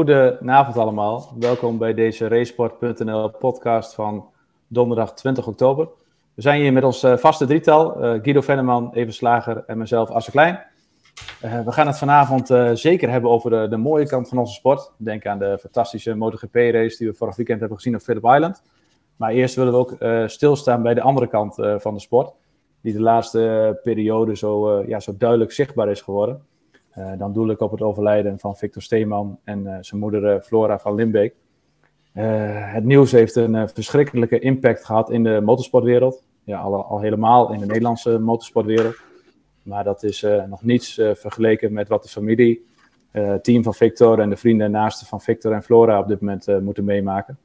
goedenavond allemaal. Welkom bij deze Racesport.nl podcast van donderdag 20 oktober. We zijn hier met ons uh, vaste drietal, uh, Guido Venneman, Even Slager en mezelf, Asse Klein. Uh, we gaan het vanavond zeker hebben over de, de, mooie kant van onze sport. Denk aan de fantastische MotoGP-race die we vorig weekend hebben gezien op Phillip Island. Maar eerst willen we ook stilstaan bij de andere kant van de sport, die de laatste periode zo, ja, zo duidelijk zichtbaar is geworden. Uh, dan doe ik op het overlijden van Victor Steeman en uh, zijn moeder uh, Flora van Limbeek. het nieuws heeft een verschrikkelijke impact gehad in de motorsportwereld. Ja, al, al, helemaal in de Nederlandse motorsportwereld. Maar dat is nog niets vergeleken met wat de familie, het team van Victor en de vrienden en naasten van Victor en Flora op dit moment moeten meemaken.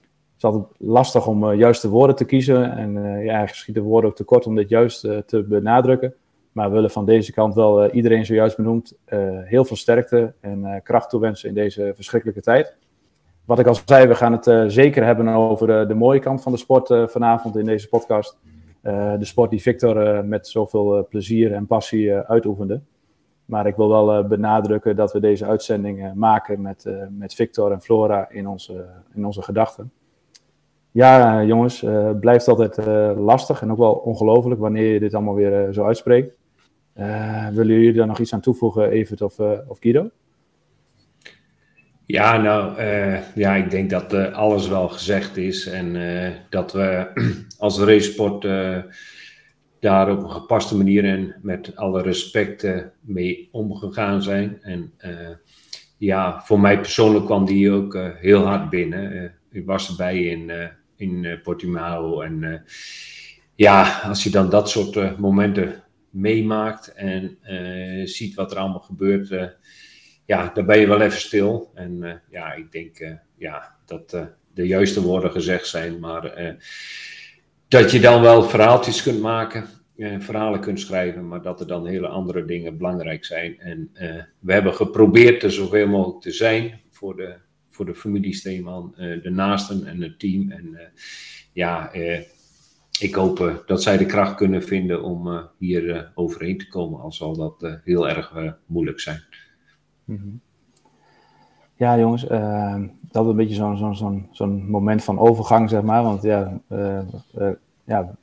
Het is altijd lastig om juiste woorden te kiezen. En ja, eigenlijk schiet de woorden ook tekort om dit juist te benadrukken. Maar we willen van deze kant wel uh, iedereen zojuist benoemd uh, heel veel sterkte en uh, kracht toewensen in deze verschrikkelijke tijd. Wat ik al zei, we gaan het zeker hebben over de, mooie kant van de sport vanavond in deze podcast. de sport die Victor met zoveel plezier en passie uitoefende. Maar ik wil wel benadrukken dat we deze uitzending maken met, met Victor en Flora in onze, in onze gedachten. Ja, jongens, blijft altijd lastig en ook wel ongelooflijk wanneer je dit allemaal weer zo uitspreekt. Uh, willen jullie daar nog iets aan toevoegen, Evert of, uh, of Guido? Ja, nou, uh, ja, ik denk dat alles wel gezegd is en dat we als racesport daar op een gepaste manier en met alle respect mee omgegaan zijn. En ja, voor mij persoonlijk kwam die ook heel hard binnen. ik was erbij in, in Portimao en ja, als je dan dat soort momenten meemaakt en uh, ziet wat er allemaal gebeurt, uh, ja, dan ben je wel even stil. En uh, ja, ik denk ja, dat de juiste woorden gezegd zijn, maar dat je dan wel verhaaltjes kunt maken, verhalen kunt schrijven, maar dat er dan hele andere dingen belangrijk zijn. En we hebben geprobeerd er zoveel mogelijk te zijn voor de, voor de familie Steeman, de naasten en het team. En ja, ik hoop uh, dat zij de kracht kunnen vinden om uh, hier uh, overheen te komen, al zal dat heel erg moeilijk zijn. -hmm. Ja, jongens, dat is een beetje zo'n moment van overgang, zeg maar. Want ja, ja,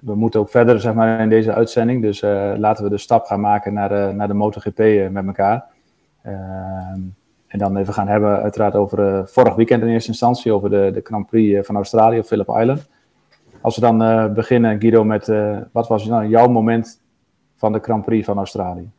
we moeten ook verder, zeg maar, in deze uitzending. Dus laten we de stap gaan maken naar de, naar de MotoGP met elkaar. en dan even gaan hebben, uiteraard, over vorig weekend in eerste instantie, over de, de Grand Prix van Australië op Phillip Island. Als we dan uh, beginnen, Guido, met uh, wat was nou jouw moment van de Grand Prix van Australië?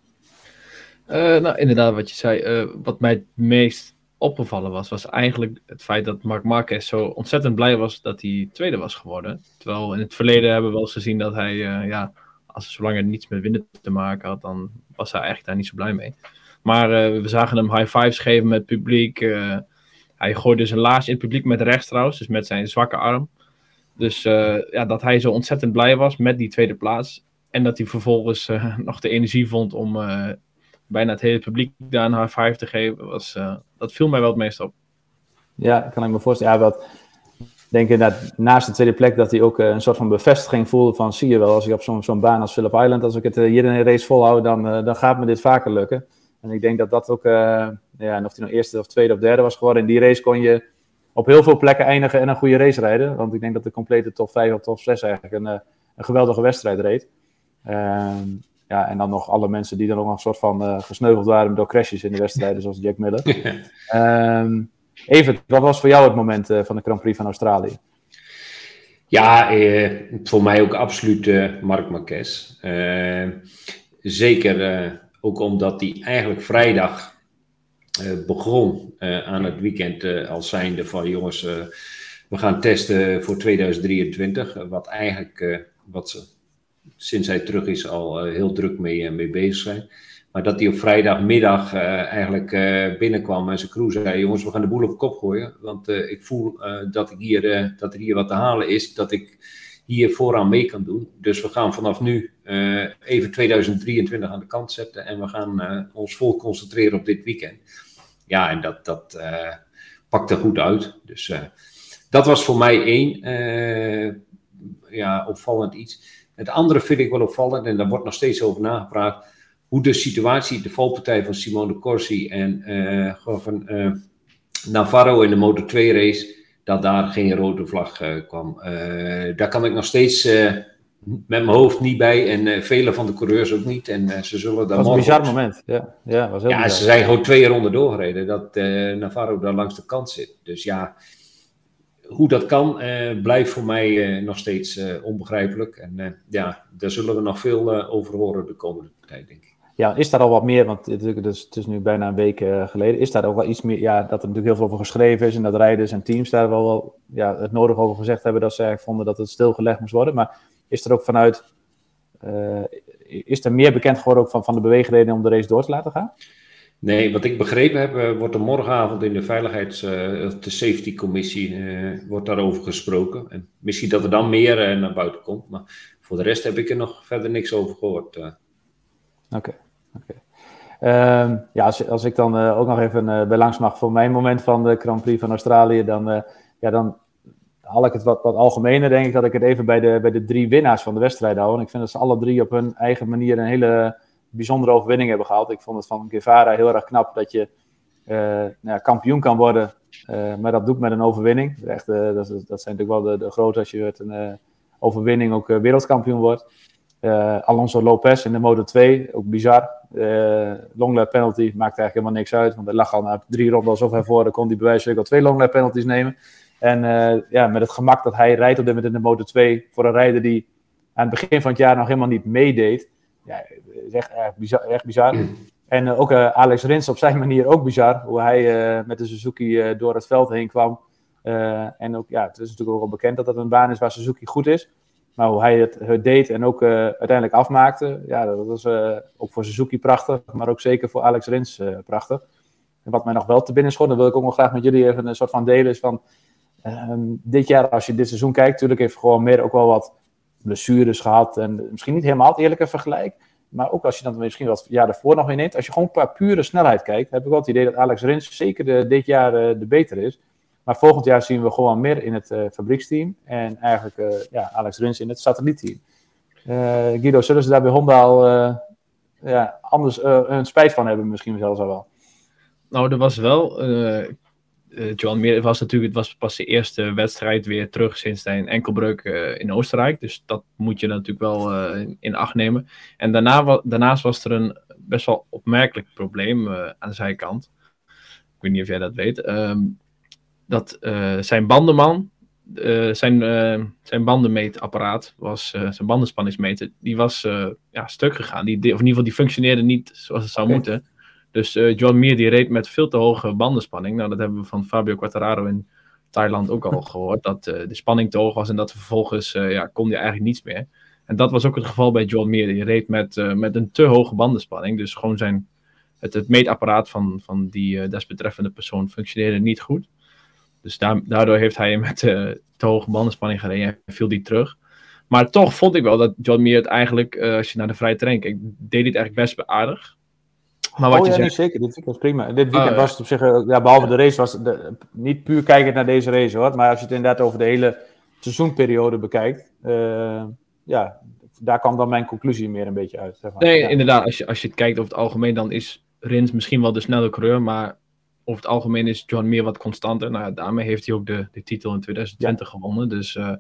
Uh, nou, inderdaad, wat je zei. wat mij het meest opgevallen was, was eigenlijk het feit dat Marc Marquez zo ontzettend blij was dat hij tweede was geworden. Terwijl in het verleden hebben we wel eens gezien dat hij, ja, als zolang het niets met winnen te maken had, dan was hij eigenlijk daar niet zo blij mee. Maar we zagen hem high fives geven met publiek. hij gooide zijn laars in het publiek met rechts trouwens, dus met zijn zwakke arm. Dus uh, ja, dat hij zo ontzettend blij was met die tweede plaats. En dat hij vervolgens uh, nog de energie vond om uh, bijna het hele publiek daar een high five te geven. Was, dat viel mij wel het meest op. Ja, kan ik me voorstellen. Ja, wat, denk inderdaad, naast de tweede plek dat hij ook een soort van bevestiging voelde van zie je wel, als ik op zo'n zo'n baan als Phillip Island, als ik het hier in een race volhoud, dan, dan gaat me dit vaker lukken. En ik denk dat dat ook, ja, en of hij nou eerste of tweede of derde was geworden, in die race kon je op heel veel plekken eindigen en een goede race rijden. Want ik denk dat de complete top 5 of top 6 eigenlijk een, eh, een geweldige wedstrijd reed. Ehm, ja, en dan nog alle mensen die er nog een soort van uh, gesneuveld waren door crashes in de wedstrijden, zoals Jack Miller. um, Even, wat was voor jou het moment uh, van de Grand Prix van Australië? Ja, eh, voor mij ook absoluut uh, Marc Marquez. zeker ook omdat hij eigenlijk vrijdag begon uh, aan het weekend uh, als zijnde van jongens, we gaan testen voor 2023. wat eigenlijk, wat ze sinds hij terug is al heel druk mee, mee bezig zijn. Maar dat hij op vrijdagmiddag eigenlijk binnenkwam en zijn crew zei: Jongens, we gaan de boel op kop gooien. Want ik voel dat, ik hier, dat er hier wat te halen is. Dat ik hier vooraan mee kan doen. Dus we gaan vanaf nu even 2023 aan de kant zetten. En we gaan ons vol concentreren op dit weekend ja, en dat, dat uh, pakte goed uit. Dus dat was voor mij één ja, opvallend iets. Het andere vind ik wel opvallend, en daar wordt nog steeds over nagepraat, hoe de situatie, de valpartij van Simone Corsi en Navarro in de Motor 2 race, dat daar geen rode vlag kwam. daar kan ik nog steeds met mijn hoofd niet bij en vele van de coureurs ook niet. En ze zullen daar dat was een bizar moment. Ja, ja, was heel ja ze zijn gewoon twee ronden doorgereden dat Navarro daar langs de kant zit. Dus ja, hoe dat kan, uh, blijft voor mij uh, nog steeds uh, onbegrijpelijk. En ja, daar zullen we nog veel over horen de komende tijd, denk ik. Ja, is daar al wat meer, want het, dus, het is nu bijna een week geleden, is daar ook wel iets meer, ja, dat er natuurlijk heel veel over geschreven is en dat rijders en teams daar wel, wel ja, het nodig over gezegd hebben dat ze eigenlijk vonden dat het stilgelegd moest worden. Maar is er ook vanuit, is er meer bekend geworden ook van, van de beweegreden om de race door te laten gaan? Nee, wat ik begrepen heb, uh, wordt er morgenavond in de veiligheids- uh, de safety commissie uh, wordt daarover gesproken. En misschien dat er dan meer naar buiten komt, maar voor de rest heb ik er nog verder niks over gehoord. Oké, oké. Um, ja, als, als, ik dan ook nog even bij langs mag voor mijn moment van de Grand Prix van Australië, dan, ja, dan haal ik het wat, wat algemener, denk ik, dat ik het even bij de, bij de drie winnaars van de wedstrijd hou. En ik vind dat ze alle drie op hun eigen manier een hele bijzondere overwinning hebben gehaald. Ik vond het van Guevara heel erg knap dat je nou ja, kampioen kan worden, maar dat doet met een overwinning. Echt, dat, dat, zijn natuurlijk wel de, de grote als je met een overwinning ook wereldkampioen wordt. Alonso Lopez in de Moto 2, ook bizar. Longlap penalty maakt eigenlijk helemaal niks uit, want hij lag al na drie ronden alsof hij voor, kon bij wijze al twee longlap penalties nemen. En ja, met het gemak dat hij rijdt op dit moment in de Moto 2 voor een rijder die aan het begin van het jaar nog helemaal niet meedeed ja, is echt erg bizar. Echt bizar. En uh, ook uh, Alex Rins op zijn manier ook bizar. Hoe hij uh, met de Suzuki door het veld heen kwam. en ook, ja, het is natuurlijk ook wel bekend dat dat een baan is waar Suzuki goed is. Maar hoe hij het, deed en ook uiteindelijk afmaakte. Ja, dat was ook voor Suzuki prachtig. Maar ook zeker voor Alex Rins prachtig. En wat mij nog wel te binnen schot, dat wil ik ook nog graag met jullie even een soort van delen. Is van ehm, dit jaar, als je dit seizoen kijkt, natuurlijk heeft gewoon meer ook wel wat blessures gehad. En misschien niet helemaal het eerlijke vergelijk. Maar ook als je dan misschien wat jaar daarvoor nog neemt. Als je gewoon qua pure snelheid kijkt. Heb ik wel het idee dat Alex Rins zeker de, dit jaar de beter is. Maar volgend jaar zien we gewoon meer in het uh, fabrieksteam. En eigenlijk uh, ja, Alex Rins in het satellietteam. Guido, zullen ze daar bij Honda al ja, anders een spijt van hebben? Misschien zelfs al wel. Nou, er was wel uh, Johan Meer was natuurlijk, het was pas de eerste wedstrijd weer terug sinds zijn enkelbreuk in Oostenrijk. Dus dat moet je natuurlijk wel in acht nemen. En daarna, daarnaast was er een best wel opmerkelijk probleem aan de zijkant. Ik weet niet of jij dat weet. Um, dat zijn bandenman, zijn, zijn bandenmeetapparaat, was, zijn bandenspanningsmeter, die was ja, stuk gegaan. Die, of in ieder geval, die functioneerde niet zoals het zou okay. moeten. Dus John Mir die reed met veel te hoge bandenspanning. Nou, dat hebben we van Fabio Quartararo in Thailand ook al gehoord. Dat de spanning te hoog was en dat vervolgens ja, kon hij eigenlijk niets meer. En dat was ook het geval bij John Mir. Die reed met, met een te hoge bandenspanning. Dus gewoon zijn, het, het meetapparaat van, van die desbetreffende persoon functioneerde niet goed. Dus daardoor heeft hij met te hoge bandenspanning gereden en viel die terug. Maar toch vond ik wel dat John Mir het eigenlijk, als je naar de vrije training kijkt, deed het eigenlijk best aardig. Maar wat oh, je ja, zegt... zeker. Dit weekend was prima. Dit weekend oh, was het op zich, eh, ja, behalve de race, was de, niet puur kijkend naar deze race hoor. Maar als je het inderdaad over de hele seizoenperiode bekijkt, uh, ja, daar kwam dan mijn conclusie meer een beetje uit. Zeg maar. Nee, ja. inderdaad. Als je, als je het kijkt over het algemeen, dan is Rins misschien wel de snelle coureur. Maar over het algemeen is John meer wat constanter. Nou, daarmee heeft hij ook de, de titel in 2020 ja. gewonnen. Dus uh,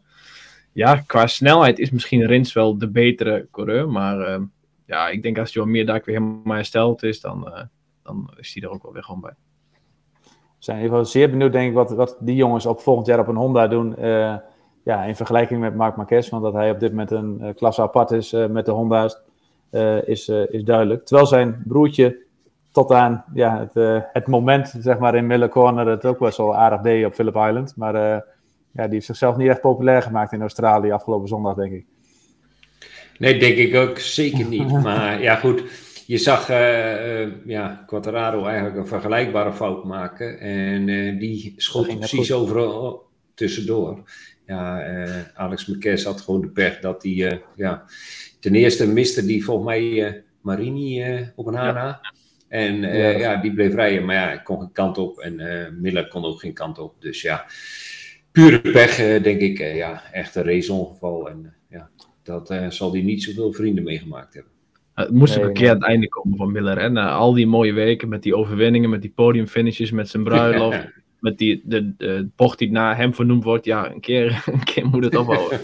ja, qua snelheid is misschien Rins wel de betere coureur. Maar ja, ik denk als Johan Meerdak weer helemaal hersteld is, dan, uh, dan is hij er ook wel weer gewoon bij. We zijn even zeer benieuwd, denk ik, wat, wat die jongens op volgend jaar op een Honda doen. Uh, ja, in vergelijking met Marc Marquez, want dat hij op dit moment een klasse apart is met de Honda's, is, is duidelijk. Terwijl zijn broertje tot aan ja, het, het moment, zeg maar, in Miller Corner het ook best wel aardig deed op Phillip Island. Maar ja, die heeft zichzelf niet echt populair gemaakt in Australië afgelopen zondag, denk ik. Nee, denk ik ook zeker niet. Maar ja, goed. Je zag uh, ja, Quattararo eigenlijk een vergelijkbare fout maken. En die schot precies overal tussendoor. Ja, Alex Marquez had gewoon de pech dat hij... ja, ten eerste miste die volgens mij Marini op een hana. Ja. En ja, ja, die bleef rijden. Maar ja, hij kon geen kant op. En Miller kon ook geen kant op. Dus ja, pure pech, denk ik. ja, echt een raceongeval. En ja, dat uh, zal hij niet zoveel vrienden meegemaakt hebben. Het moest nee, een keer aan het einde komen van Miller. Hè? Na al die mooie weken met die overwinningen, met die podiumfinishes, met zijn bruiloft. met die, de, de bocht die naar hem vernoemd wordt, ja, een keer, een keer moet het ophouden.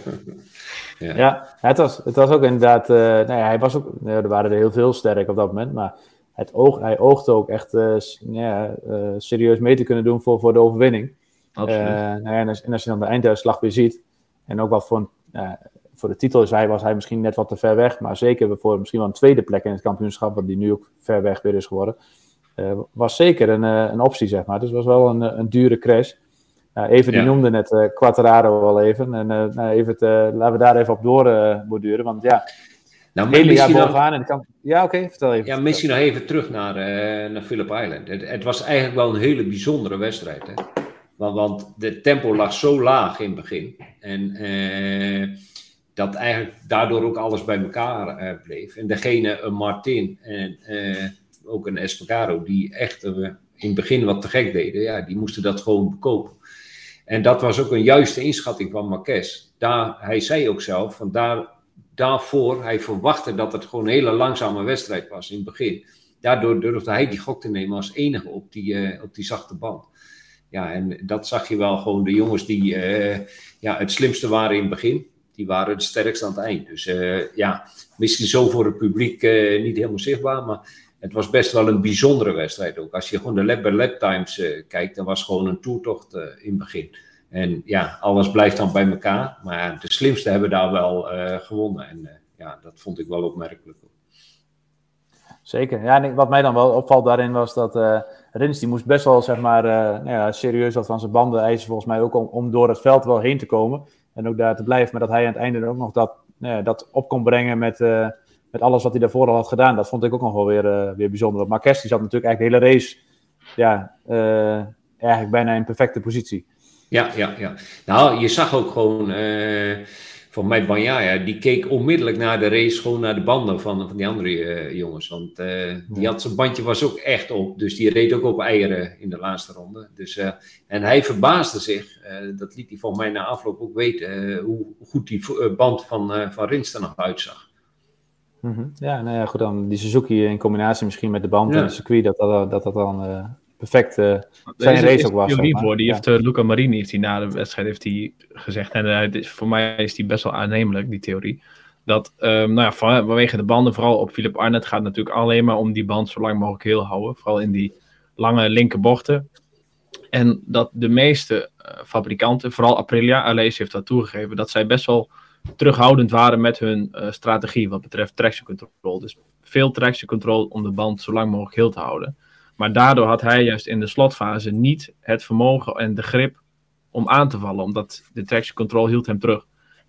ja. ja, het, was, het was ook inderdaad, uh, nou ja, hij was ook, er waren er heel veel sterk op dat moment, maar het oog, hij oogde ook echt ja, uh, serieus mee te kunnen doen voor, voor de overwinning. Absoluut. Nou ja, en, als, en, als, je dan de einduitslag weer ziet, en ook wat voor, voor de titel is hij, was hij misschien net wat te ver weg, maar zeker voor misschien wel een tweede plek in het kampioenschap, wat die nu ook ver weg weer is geworden, was zeker een, een optie, zeg maar. Dus het was wel een, een dure crash. Uh, even die noemde net Quattararo al even. En nou, even laten we daar even op doorborduren. want ja, nou, hele jaar bovenaan. En kan... Ja, oké, vertel even. Ja, misschien nog even terug naar, naar Phillip Island. Het, het, was eigenlijk wel een hele bijzondere wedstrijd. Hè? Want, want de tempo lag zo laag in het begin. En dat eigenlijk daardoor ook alles bij elkaar bleef. En degene, een Martin en ook een Espargaro, die echt in het begin wat te gek deden, ja, die moesten dat gewoon bekopen. En dat was ook een juiste inschatting van Marquez. Daar, hij zei ook zelf, van daar, daarvoor, hij verwachtte dat het gewoon een hele langzame wedstrijd was in het begin. Daardoor durfde hij die gok te nemen als enige op die, uh, op die zachte band. Ja, en dat zag je wel gewoon, de jongens die uh, ja, het slimste waren in het begin, die waren het sterkst aan het eind. Dus uh, ja, misschien zo voor het publiek niet helemaal zichtbaar, maar het was best wel een bijzondere wedstrijd ook. Als je gewoon de lap by lap times kijkt, dan was gewoon een toertocht in het begin. En ja, alles blijft dan bij elkaar. Maar de slimste hebben daar wel uh, gewonnen. En ja, dat vond ik wel opmerkelijk. Zeker. Ja, en wat mij dan wel opvalt daarin was dat Rins, die moest best wel zeg maar, nou ja, serieus wat van zijn banden eisen volgens mij ook om, door het veld wel heen te komen. En ook daar te blijven. Maar dat hij aan het einde ook nog dat, nou dat op kon brengen met met alles wat hij daarvoor al had gedaan, dat vond ik ook nog wel weer, uh, weer bijzonder. Want Marquez die zat natuurlijk eigenlijk de hele race ja, uh, eigenlijk bijna in perfecte positie. Ja, ja, ja. Nou, je zag ook gewoon uh, van mij Banjaya, die keek onmiddellijk naar de race, gewoon naar de banden van, van die andere jongens. Want die had zijn bandje was ook echt op, dus die reed ook op eieren in de laatste ronde. Dus, en hij verbaasde zich, dat liet hij van mij na afloop ook weten, hoe goed die band van, van Rins er nog uitzag. Mhm. Ja, nou ja, goed dan. Die Suzuki in combinatie misschien met de band en het circuit, dat dat, dat, dat dan uh, perfect uh, zijn race ook was. Zeg maar. voor. Die ja. heeft, uh, Luca Marini heeft hij na de wedstrijd heeft hij gezegd, en is, voor mij is die best wel aannemelijk, die theorie. Dat, um, nou ja, van, vanwege de banden, vooral op Philip Arnett, gaat het natuurlijk alleen maar om die band zo lang mogelijk heel houden. Vooral in die lange linkerbochten. En dat de meeste fabrikanten, vooral Aprilia, Alesi heeft dat toegegeven, dat zij best wel terughoudend waren met hun uh, strategie wat betreft traction control. Dus veel traction control om de band zo lang mogelijk heel te houden. Maar daardoor had hij juist in de slotfase niet het vermogen en de grip om aan te vallen, omdat de traction control hield hem terug.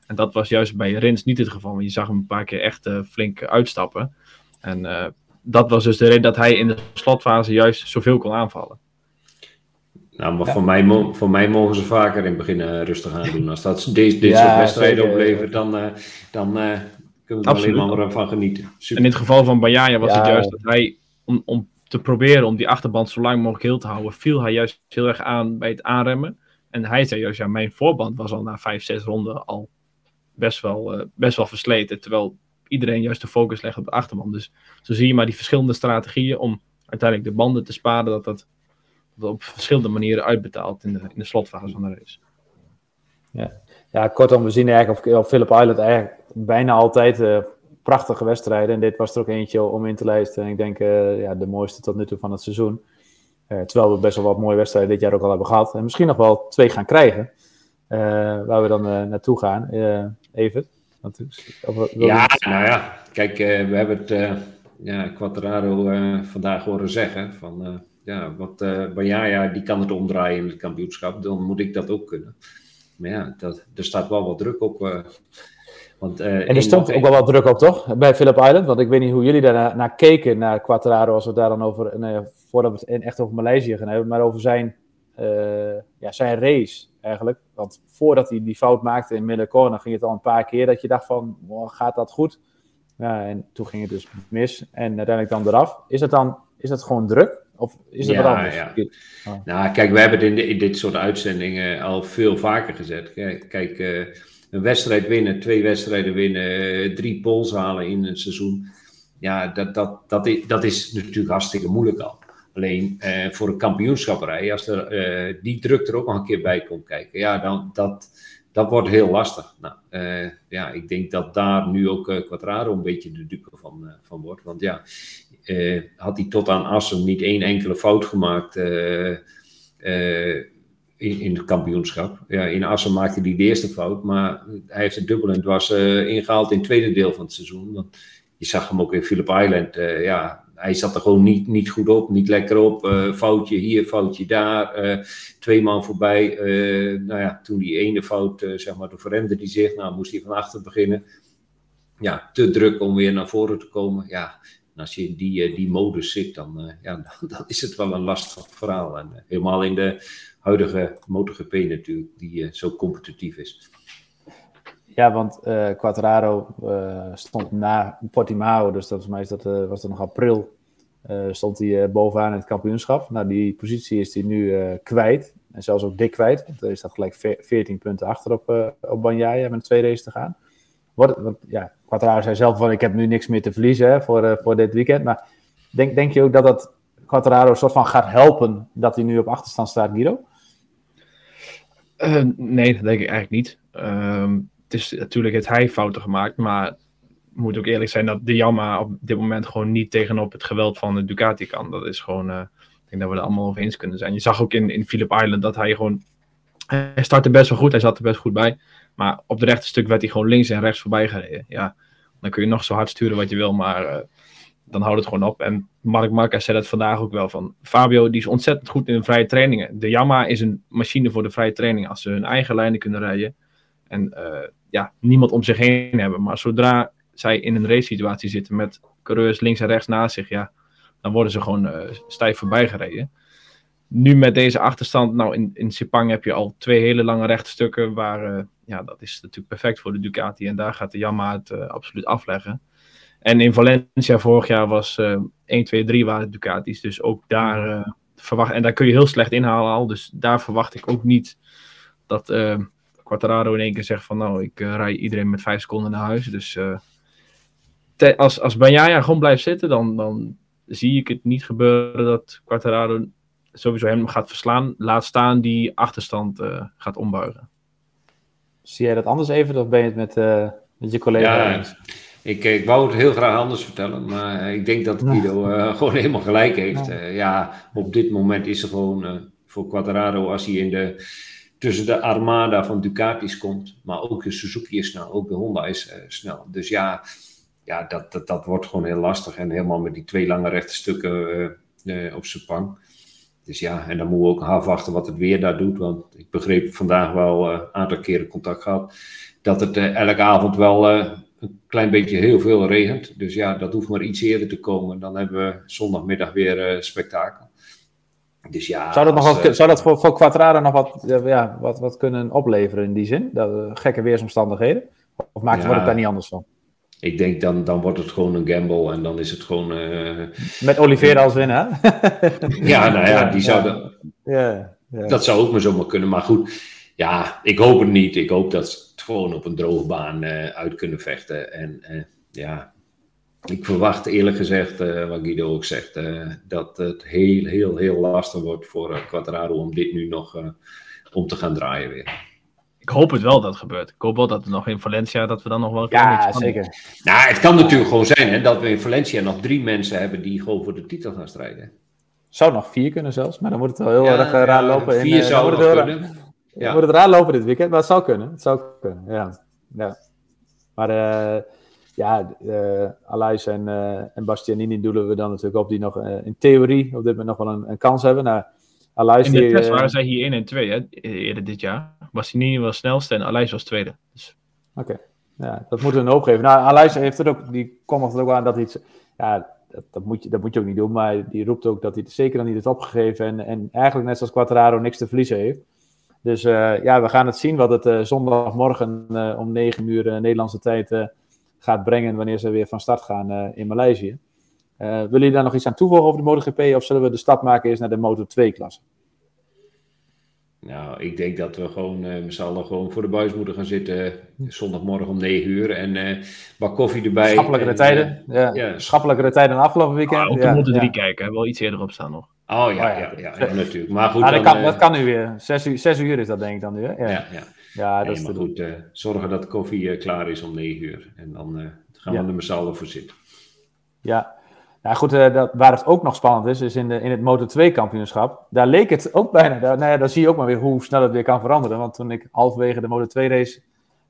En dat was juist bij Rins niet het geval. Je zag hem een paar keer echt uh, flink uitstappen. En uh, dat was dus de reden dat hij in de slotfase juist zoveel kon aanvallen. Nou, maar voor, mij, voor mij mogen ze vaker in het begin uh, rustig aan doen. Als dat deze, dit ja, soort wedstrijden oplevert, dan, uh, dan uh, kunnen we er alleen maar van genieten. Super. En in het geval van Bayaya was ja. het juist dat hij, om, om te proberen om die achterband zo lang mogelijk heel te houden, viel hij juist heel erg aan bij het aanremmen. En hij zei juist, ja, mijn voorband was al na vijf, zes ronden al best wel, best wel versleten. Terwijl iedereen juist de focus legt op de achterband. Dus zo zie je maar die verschillende strategieën om uiteindelijk de banden te sparen, dat dat op verschillende manieren uitbetaald in de, in de slotfase van de race. Ja. ja, kortom, we zien eigenlijk op, Phillip Island eigenlijk bijna altijd uh, prachtige wedstrijden. En dit was er ook eentje om in te lijsten. En ik denk uh, ja, de mooiste tot nu toe van het seizoen. Uh, terwijl we best wel wat mooie wedstrijden dit jaar ook al hebben gehad. En misschien nog wel twee gaan krijgen. waar we dan naartoe gaan. even. ja, nou ja. Kijk, we hebben het ja, Quattraro vandaag horen zeggen. Van, ja, wat Bajaya, die kan het omdraaien in het kampioenschap, dan moet ik dat ook kunnen. Maar ja, dat, er staat wel wat druk op. Want, uh, en er stond ook wel wat druk op, toch? Bij Philip Island. Want ik weet niet hoe jullie daar naar, keken, naar Quattraro, als we daar dan over, nee, voordat we het echt over Maleisië gaan hebben, maar over zijn, ja, zijn race eigenlijk. Want voordat hij die fout maakte in Middelcorner, ging het al een paar keer dat je dacht van, gaat dat goed? Ja, en toen ging het dus mis en uiteindelijk dan eraf. Is het dan, is het gewoon druk? Of is het ja, wat anders? Ja. Oh. Nou, kijk, we hebben het in, de, in, dit soort uitzendingen al veel vaker gezet. Kijk, kijk uh, een wedstrijd winnen, twee wedstrijden winnen, uh, drie pols halen in een seizoen. Ja, dat, dat, dat, is, dat is natuurlijk hartstikke moeilijk al. Alleen voor een kampioenschapperij, als er, die druk er ook nog een keer bij komt kijken, ja, dan dat, dat wordt heel lastig. Nou, ja, ik denk dat daar nu ook uh, Quadraro een beetje de dupe van, van wordt. Want ja, had hij tot aan Assen niet één enkele fout gemaakt in, het kampioenschap. Ja, in Assen maakte hij de eerste fout, maar hij heeft het dubbel en dwars uh, ingehaald in het tweede deel van het seizoen. Want je zag hem ook in Phillip Island. Uh, ja, hij zat er gewoon niet, niet goed op, niet lekker op. Uh, foutje hier, foutje daar. twee man voorbij. nou ja, toen die ene fout, zeg maar, toen verremde hij zich. Nou, moest hij van achter beginnen. Ja, te druk om weer naar voren te komen. Ja, als je in die, die modus zit, dan, ja, dan, dan, is het wel een lastig verhaal. En helemaal in de huidige MotoGP natuurlijk, die uh, zo competitief is. Ja, want uh, stond na Portimao, dus dat, mij is dat, was dat nog april, stond hij bovenaan in het kampioenschap. Nou, die positie is hij nu kwijt, en zelfs ook dik kwijt. Want is dat gelijk 14 punten achter op, op met twee races te gaan. Wordt, want, ja, Quattraro zei zelf van, ik heb nu niks meer te verliezen voor, voor dit weekend. Maar denk, denk je ook dat dat Quattraro soort van gaat helpen dat hij nu op achterstand staat, Guido? Uh, nee, dat denk ik eigenlijk niet. Uh, het is natuurlijk het hij fouten gemaakt, maar moet ook eerlijk zijn dat de Yamaha op dit moment gewoon niet tegenop het geweld van de Ducati kan. Dat is gewoon, uh, ik denk dat we er allemaal over eens kunnen zijn. Je zag ook in, in Philip Island dat hij gewoon, hij startte best wel goed, hij zat er best goed bij. Maar op de rechte stuk werd hij gewoon links en rechts voorbij gereden. Ja, dan kun je nog zo hard sturen wat je wil, maar uh, dan houdt het gewoon op. En Mark Marquez zei dat vandaag ook wel van. Fabio die is ontzettend goed in de vrije trainingen. De Yamaha is een machine voor de vrije training. Als ze hun eigen lijnen kunnen rijden. En uh, ja, niemand om zich heen hebben. Maar zodra zij in een race situatie zitten met coureurs links en rechts naast zich. Ja, dan worden ze gewoon uh, stijf voorbij gereden. Nu met deze achterstand, nou in, in Sepang heb je al twee hele lange rechtstukken. Waar, uh, ja, dat is natuurlijk perfect voor de Ducati. En daar gaat de Yamaha het absoluut afleggen. En in Valencia vorig jaar was uh, 1, 2, 3 waren Ducatis. Dus ook daar uh, verwacht. En daar kun je heel slecht inhalen al. Dus daar verwacht ik ook niet dat uh, Quattararo in één keer zegt van nou, ik uh, rij iedereen met 5 seconden naar huis. Dus te, als, als Banyaya gewoon blijft zitten, dan, dan zie ik het niet gebeuren dat Quattararo sowieso hem gaat verslaan. Laat staan die achterstand gaat ombuigen. Zie jij dat anders even? Of ben je het met, met je collega ja, ik, ik wou het heel graag anders vertellen, maar ik denk dat Guido uh, gewoon helemaal gelijk heeft. Ja. Ja. op dit moment is er gewoon voor Quadrado, als hij in de, tussen de armada van Ducatis komt, maar ook de Suzuki is snel, ook de Honda is snel. Dus ja, ja dat, dat, dat wordt gewoon heel lastig. En helemaal met die twee lange rechte stukken op Sepang. Dus ja, en dan moeten we ook afwachten wat het weer daar doet. Want ik begreep vandaag wel een aantal keren contact gehad. Dat het elke avond wel een klein beetje heel veel regent. Dus ja, dat hoeft maar iets eerder te komen. Dan hebben we zondagmiddag weer uh, spektakel. Dus ja, zou dat, nog wat, uh, zou dat voor, voor nog wat, uh, ja, wat, wat kunnen opleveren in die zin? Dat, gekke weersomstandigheden? Of maakt, ja, wordt het daar niet anders van? Ik denk dan, dan wordt het gewoon een gamble en dan is het gewoon... Met Oliveira als winnaar? ja, nou ja, die zou... Ja, ja. Dat zou ook maar zomaar kunnen. Maar goed, ja, ik hoop het niet. Ik hoop dat gewoon op een droge baan uh, uit kunnen vechten. En uh, ja, ik verwacht eerlijk gezegd, uh, wat Guido ook zegt, dat het heel, heel, heel lastig wordt voor Quadrado om dit nu nog om te gaan draaien weer. Ik hoop het wel dat het gebeurt. Ik hoop wel dat we nog in Valencia, dat we dan nog wel een Ja, zeker. Nou, het kan natuurlijk gewoon zijn hè, dat we in Valencia nog drie mensen hebben die gewoon voor de titel gaan strijden. Zou nog vier kunnen zelfs, maar dan moet het wel heel ja, erg raar lopen. Vier in, zou nog kunnen. Ja. Moet het raar lopen dit weekend, maar het zou kunnen. Het zou kunnen, ja. ja. Maar uh, ja, uh, Alais en, uh, en Bastianini doelen we dan natuurlijk op die nog in theorie op dit moment nog wel een, een kans hebben. Nou, Alais in de die, test waren zij hier 1 en 2 hè, eerder dit jaar. Bastianini was snelste en Alais was tweede. Dus... Oké, okay. ja, dat moeten we een opgeven. Nou, Alais heeft het ook, die komt er ook aan dat hij iets, ja, dat, dat, moet je, dat moet je ook niet doen, maar die roept ook dat hij het zeker nog niet heeft opgegeven en, en eigenlijk net zoals Quattraro niks te verliezen heeft. Dus uh, ja, we gaan het zien wat het uh, zondagmorgen uh, om 9 uur Nederlandse tijd gaat brengen wanneer ze weer van start gaan in Maleisië. willen jullie daar nog iets aan toevoegen over de MotoGP of zullen we de stap maken eerst naar de Moto2-klasse? Nou, ik denk dat we gewoon uh, met z'n allen gewoon voor de buis moeten gaan zitten zondagmorgen om 9 uur en uh, wat koffie erbij. Schappelijkere tijden. Ja. ja. Schappelijkere tijden dan afgelopen weekend. Ah, op de moeten drie kijken, wel iets eerder op staan nog. Oh ja, oh, ja, ja, natuurlijk. Maar goed, ah, dat, dan, kan, dat kan nu weer. Zes uur, zes uur is dat denk ik dan nu. Hè? Ja, ja. ja. dat is maar goed, zorgen dat de koffie klaar is om 9 uur. En dan gaan we er met z'n allen voor zitten. Ja, ja, goed, uh, dat, waar het ook nog spannend is, is in, de, in het Moto2-kampioenschap. Daar leek het ook bijna. Daar, nou ja, daar zie je ook maar weer hoe snel het weer kan veranderen. Want toen ik halverwege de Moto2-race.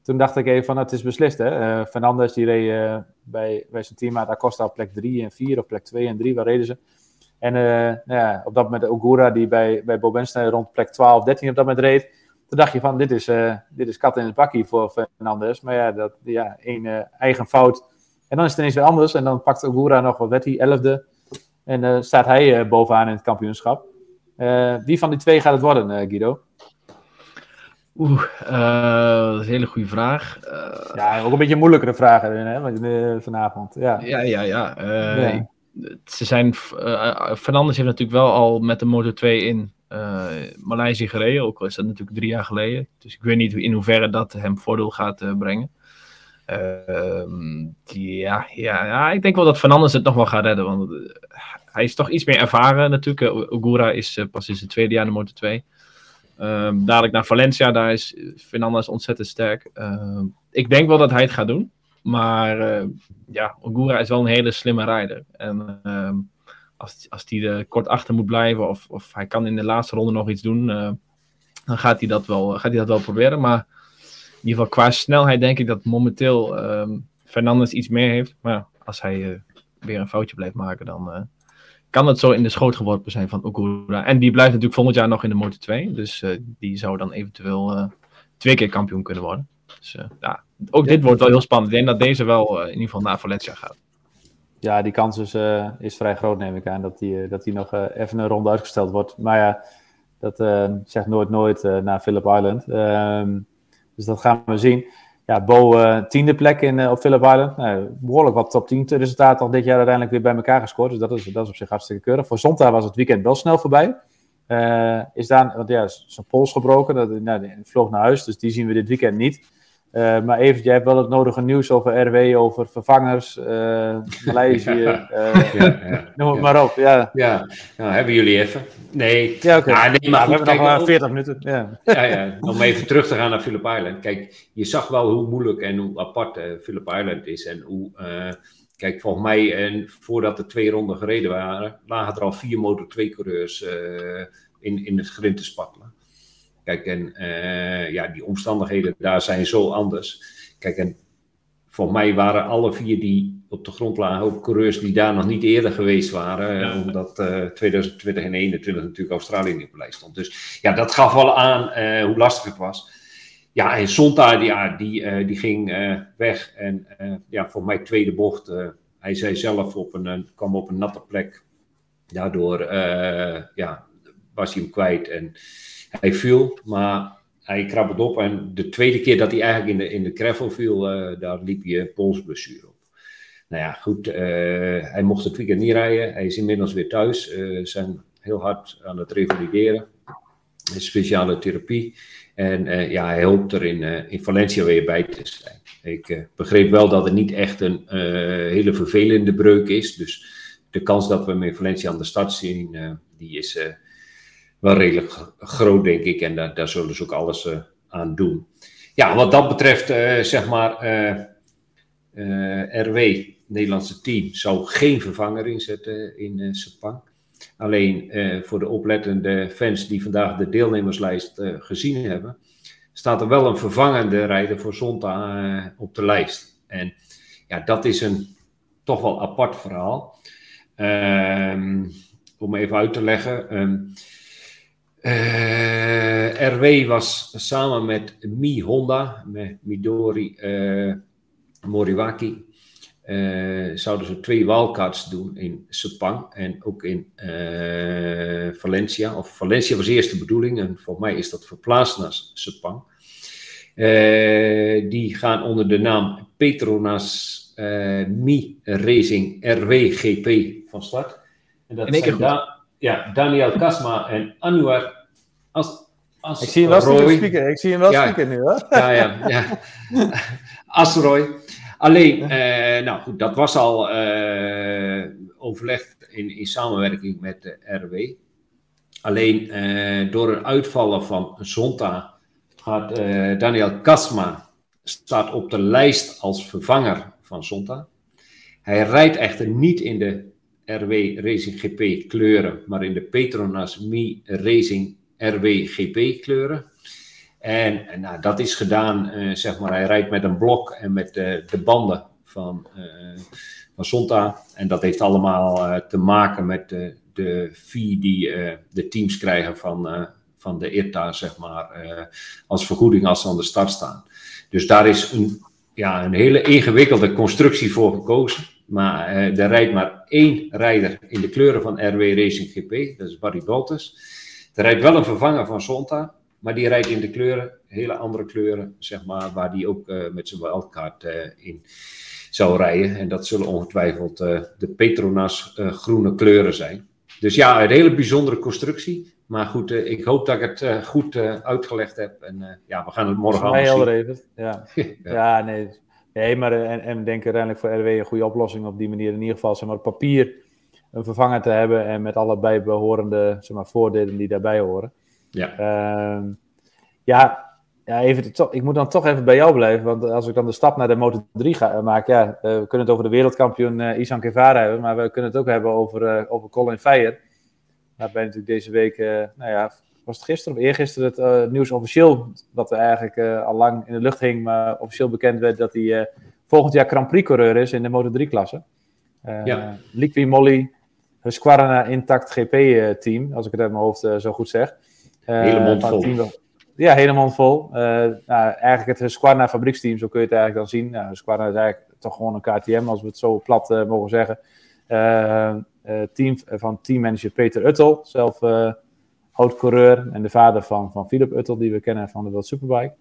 Toen dacht ik even van het is beslist. Hè? Uh, Fernandez die reed uh, bij, bij zijn teammaat Acosta op plek 3 en 4, of plek 2 en 3, waar reden ze. En nou ja, op dat moment Ogura die bij, bij Bobenstein rond plek 12, 13 op dat moment reed. Toen dacht je van dit is, dit is kat in het bakkie voor Fernandez. Maar ja, dat, ja één eigen fout en dan is het ineens weer anders. En dan pakt Ogura nog, wat werd hij, elfde. En uh, staat hij uh, bovenaan in het kampioenschap. Uh, wie van die twee gaat het worden, Guido? Oeh, dat is een hele goede vraag. ja, ook een beetje moeilijkere vragen hè, vanavond. Ja, ja, ja. ja. ja. Ze zijn, Fernandes heeft natuurlijk wel al met de Moto 2 in Maleisië gereden. Ook al is dat natuurlijk drie jaar geleden. Dus ik weet niet in hoeverre dat hem voordeel gaat brengen. Ehm, ja, ja, ja, ik denk wel dat Fernandes het nog wel gaat redden. Want eh, hij is toch iets meer ervaren natuurlijk. Ogura is uh, pas in zijn tweede jaar in de Motor 2. Um, dadelijk naar Valencia, daar is Fernandes ontzettend sterk. Uh, ik denk wel dat hij het gaat doen. Maar ja, Ogura is wel een hele slimme rijder. En als, als hij er kort achter moet blijven of, of hij kan in de laatste ronde nog iets doen, dan gaat hij, dat wel, gaat hij dat wel proberen. Maar ieder geval qua snelheid denk ik dat momenteel um, Fernandes iets meer heeft. Maar als hij uh, weer een foutje blijft maken, dan uh, kan het zo in de schoot geworpen zijn van Okura. En die blijft natuurlijk volgend jaar nog in de Motor 2. Dus uh, die zou dan eventueel twee keer kampioen kunnen worden. Dus ja, ook dit wordt wel heel spannend. Ik denk dat deze wel in ieder geval naar Valencia gaat. Ja, die kans is, is vrij groot, neem ik aan, dat die, dat die nog even een ronde uitgesteld wordt. Maar ja, dat zegt nooit nooit naar Phillip Island. Ehm, dus dat gaan we zien. Ja, Bo uh, tiende plek in, uh, op Phillip Island. Nou, behoorlijk wat top 10 resultaten al dit jaar uiteindelijk weer bij elkaar gescoord. Dus dat is, dat is op zich hartstikke keurig. Voor Zonta was het weekend wel snel voorbij. Uh, is daar, want ja, zijn pols gebroken. Dat, nou, vloog naar huis, dus die zien we dit weekend niet. Uh, maar even, jij hebt wel het nodige nieuws over RW, over vervangers, uh, Maleisië, ja. Uh, ja, ja, noem het maar op. Ja, ja. Nou, hebben jullie even. Nee, ja, okay. ah, nee maar goed, we hebben nog 40 minuten. Ja. Ja, ja, om even terug te gaan naar Phillip Island. Kijk, je zag wel hoe moeilijk en hoe apart Phillip Island is. En hoe, kijk, volgens mij, en voordat de twee ronden gereden waren, lagen er al vier Motor 2 coureurs in, in het grind te spattelen. Kijk, en uh, ja, die omstandigheden daar zijn zo anders. Kijk, en voor mij waren alle vier die op de grond lagen ook coureurs die daar nog niet eerder geweest waren. Ja. Omdat uh, 2020 en 2021 natuurlijk Australië niet op lijst stond. Dus ja, dat gaf wel aan uh, hoe lastig het was. Ja, en Sonta, die, ja, die, die ging weg. En ja, voor mij tweede bocht. hij zei zelf, op een, kwam op een natte plek. Daardoor ja, was hij hem kwijt. En hij viel, maar hij krabbelde op. En de tweede keer dat hij eigenlijk in de, in de gravel viel, uh, daar liep hij polsblessure op. Nou ja, goed. Uh, hij mocht het weekend niet rijden. Hij is inmiddels weer thuis. Uh, zijn heel hard aan het revalideren. Een speciale therapie. En ja, hij hoopt er in, in Valencia weer bij te zijn. Ik begreep wel dat het niet echt een hele vervelende breuk is. Dus de kans dat we hem in Valencia aan de start zien, die is wel redelijk groot, denk ik. En daar, daar zullen ze ook alles uh, aan doen. Ja, wat dat betreft, uh, zeg maar, uh, RW, Nederlandse team, zou geen vervanger inzetten in uh, Sepang. Alleen voor de oplettende fans die vandaag de deelnemerslijst gezien hebben, staat er wel een vervangende rijder voor Zonta op de lijst. En ja, dat is een toch wel apart verhaal. Ehm, om even uit te leggen. Um, uh, RW was samen met Mi Honda, met Midori uh, Moriwaki, uh, zouden ze twee wildcards doen in Sepang en ook in Valencia. Of Valencia was eerst de bedoeling en voor mij is dat verplaatst naar Sepang. die gaan onder de naam Petronas Mi Racing RWGP van start. En dat zijn ja, Daniel Kasma en Anwar As Ik zie hem wel spieken. Ik zie hem wel Ja. spieken nu, hoor. Ja, ja, ja. Alleen, eh, nou goed, dat was al eh, overlegd in, in samenwerking met de RW. Alleen eh, door een uitvallen van Zonta gaat Daniel Kasma staat op de lijst als vervanger van Zonta. Hij rijdt echter niet in de RW Racing GP kleuren, maar in de Petronas Mi Racing RW GP kleuren. En, en nou, dat is gedaan, eh, zeg maar, hij rijdt met een blok en met eh, de banden van, eh van Zonta. En dat heeft allemaal eh, te maken met de, de fee die eh, de teams krijgen van, eh, van de IRTA, zeg maar, eh, als vergoeding als ze aan de start staan. Dus daar is een, ja, een hele ingewikkelde constructie voor gekozen. Maar eh, er rijdt maar één rijder in de kleuren van RW Racing GP, dat is Barry Baltus. Er rijdt wel een vervanger van Zonta, maar die rijdt in de kleuren, hele andere kleuren, zeg maar, waar die ook eh, met zijn wildcard eh, in zou rijden. En dat zullen ongetwijfeld eh, de Petronas groene kleuren zijn. Dus ja, een hele bijzondere constructie. Maar goed, ik hoop dat ik het goed uitgelegd heb. En ja, we gaan het morgen mij allemaal zien. even. Ja. Ja, nee. Nee, maar en, en denk uiteindelijk voor RW een goede oplossing op die manier. In ieder geval, zeg maar, papier een vervanger te hebben en met alle bijbehorende zeg maar, voordelen die daarbij horen. Ja. Ehm, ja, ja even, toch- ik moet dan toch even bij jou blijven, want als ik dan de stap naar de Moto3 ga eh, maken, ja, eh, we kunnen het over de wereldkampioen eh Isan Guevara hebben, maar we kunnen het ook hebben over, eh, over Colin Feijer. Waarbij natuurlijk deze week, nou ja, was het gisteren of eergisteren het nieuws officieel, dat er eigenlijk al lang in de lucht hing, maar officieel bekend werd dat hij volgend jaar Grand Prix coureur is in de Moto3-klasse. Uh, Ja. Liqui Molly, Husqvarna Intact GP-team, als ik het uit mijn hoofd eh, zo goed zeg. Eh, Hele mond van vol. team- ja, helemaal vol. Eh, nou, eigenlijk het Husqvarna fabrieksteam, zo kun je het eigenlijk dan zien. Nou, is eigenlijk toch gewoon een KTM, als we het zo plat eh, mogen zeggen. Eh, eh, team van teammanager Peter Uttel, zelf eh oud-coureur en de vader van, van Philip Uttel, die we kennen van de World Superbike.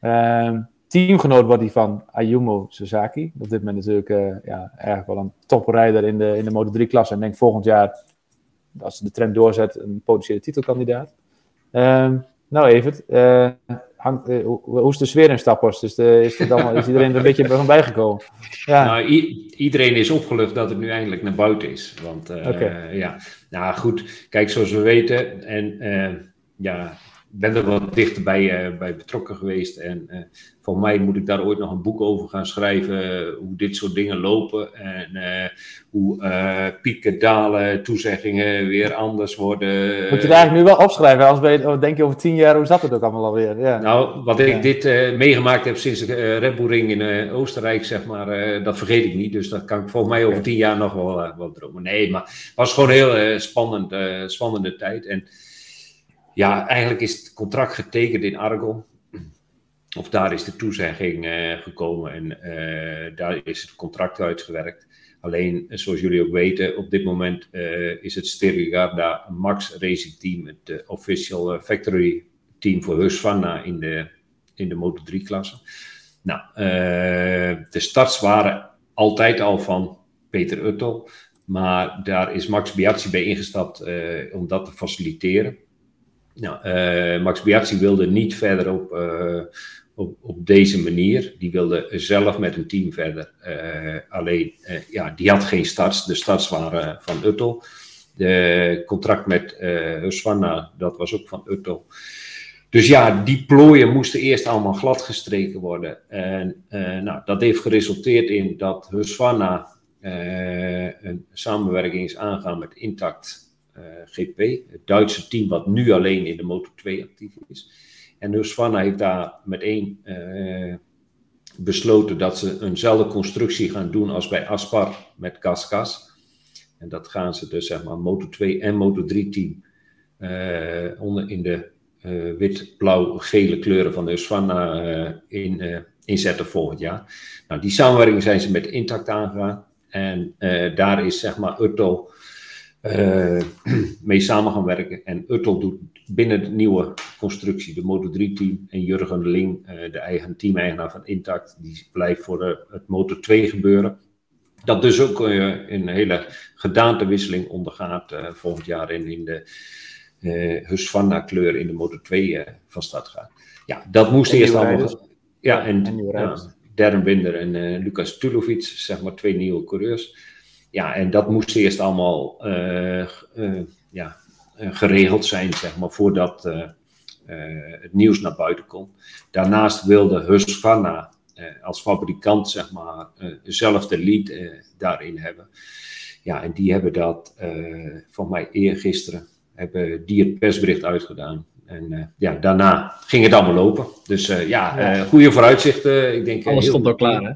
Ehm, teamgenoot wordt hij van Ayumu Sasaki. Op dit moment natuurlijk eh, ja, eigenlijk wel een toprijder in de, in de Moto3-klasse. En denk volgend jaar, als ze de trend doorzet, een potentiële titelkandidaat. Ehm, nou, Evert, eh, hangt, eh, hoe, hoe is de sfeer in Staphorst? Is, de, is, er dan, is iedereen er een beetje van bijgekomen? Ja, Nou, iedereen is opgelucht dat het nu eindelijk naar buiten is. Want Oké. ja, nou goed, kijk, zoals we weten, en ja, ben er wat dichterbij eh, bij betrokken geweest. En eh voor mij moet ik daar ooit nog een boek over gaan schrijven, eh, hoe dit soort dingen lopen. En hoe pieken, dalen, toezeggingen weer anders worden. moet je het eigenlijk nu wel opschrijven? Anders ben oh, denk je over tien jaar, hoe zat het ook allemaal alweer? Ja. Nou, wat ik Ja. dit meegemaakt heb sinds de Red Bull Ring in Oostenrijk, zeg maar, dat vergeet ik niet. Dus dat kan ik volgens mij over tien jaar nog wel, wel dromen. Nee, maar het was gewoon een heel spannend, spannende tijd. En ja, eigenlijk is het contract getekend in Aragon. Of daar is de toezegging eh, gekomen en eh, daar is het contract uitgewerkt. Alleen, eh, zoals jullie ook weten, op dit moment is het Sterrigarda Max Racing Team het official factory team voor Husqvarna in de, in de Moto3-klasse. Nou, eh, de starts waren altijd al van Peter Uttel, maar daar is Max Biaggi bij ingestapt om dat te faciliteren. Nou, eh, Max Biaggi wilde niet verder op, eh, op, op deze manier. Die wilde zelf met een team verder. Eh, alleen, ja, die had geen starts. De starts waren van Uttel. De contract met Husqvarna, dat was ook van Uttel. Dus ja, die plooien moesten eerst allemaal gladgestreken worden. En nou, dat heeft geresulteerd in dat Husqvarna een samenwerking is aangegaan met Intact GP. Het Duitse team wat nu alleen in de Moto2 actief is. En Husqvarna heeft daar meteen eh, besloten dat ze eenzelfde constructie gaan doen als bij Aspar met Cascas. En dat gaan ze dus zeg maar Moto2 en Moto3 team eh, onder in de eh, wit, blauw, gele kleuren van de Husqvarna eh, in, eh, inzetten volgend jaar. Nou, die samenwerking zijn ze met Intact aangegaan. En eh, daar is zeg maar Uttel eh, mee samen gaan werken. En Uttel doet binnen de nieuwe constructie, de Moto3-team, en Jurgen Ling, eh, de eigen team-eigenaar van Intact, die blijft voor de, het Moto2 gebeuren. Dat dus ook eh, een hele gedaantewisseling ondergaat eh, volgend jaar in, in de uh, Husqvarna kleur in de Motor 2 van start gaat. Ja, dat moest eerst allemaal... Ja, en, en ja, Darren Binder en Lucas Tulovic, zeg maar twee nieuwe coureurs. Ja, en dat moest eerst allemaal ja, geregeld zijn, zeg maar, voordat het nieuws naar buiten komt. Daarnaast wilde Husqvarna als fabrikant, zeg maar, zelf de lead daarin hebben. Ja, en die hebben dat, van mij eergisteren, hebben die het persbericht uitgedaan. En uh, ja, daarna ging het allemaal lopen. Dus uh, ja, ja. goede vooruitzichten. ik denk, Alles stond al klaar, hè?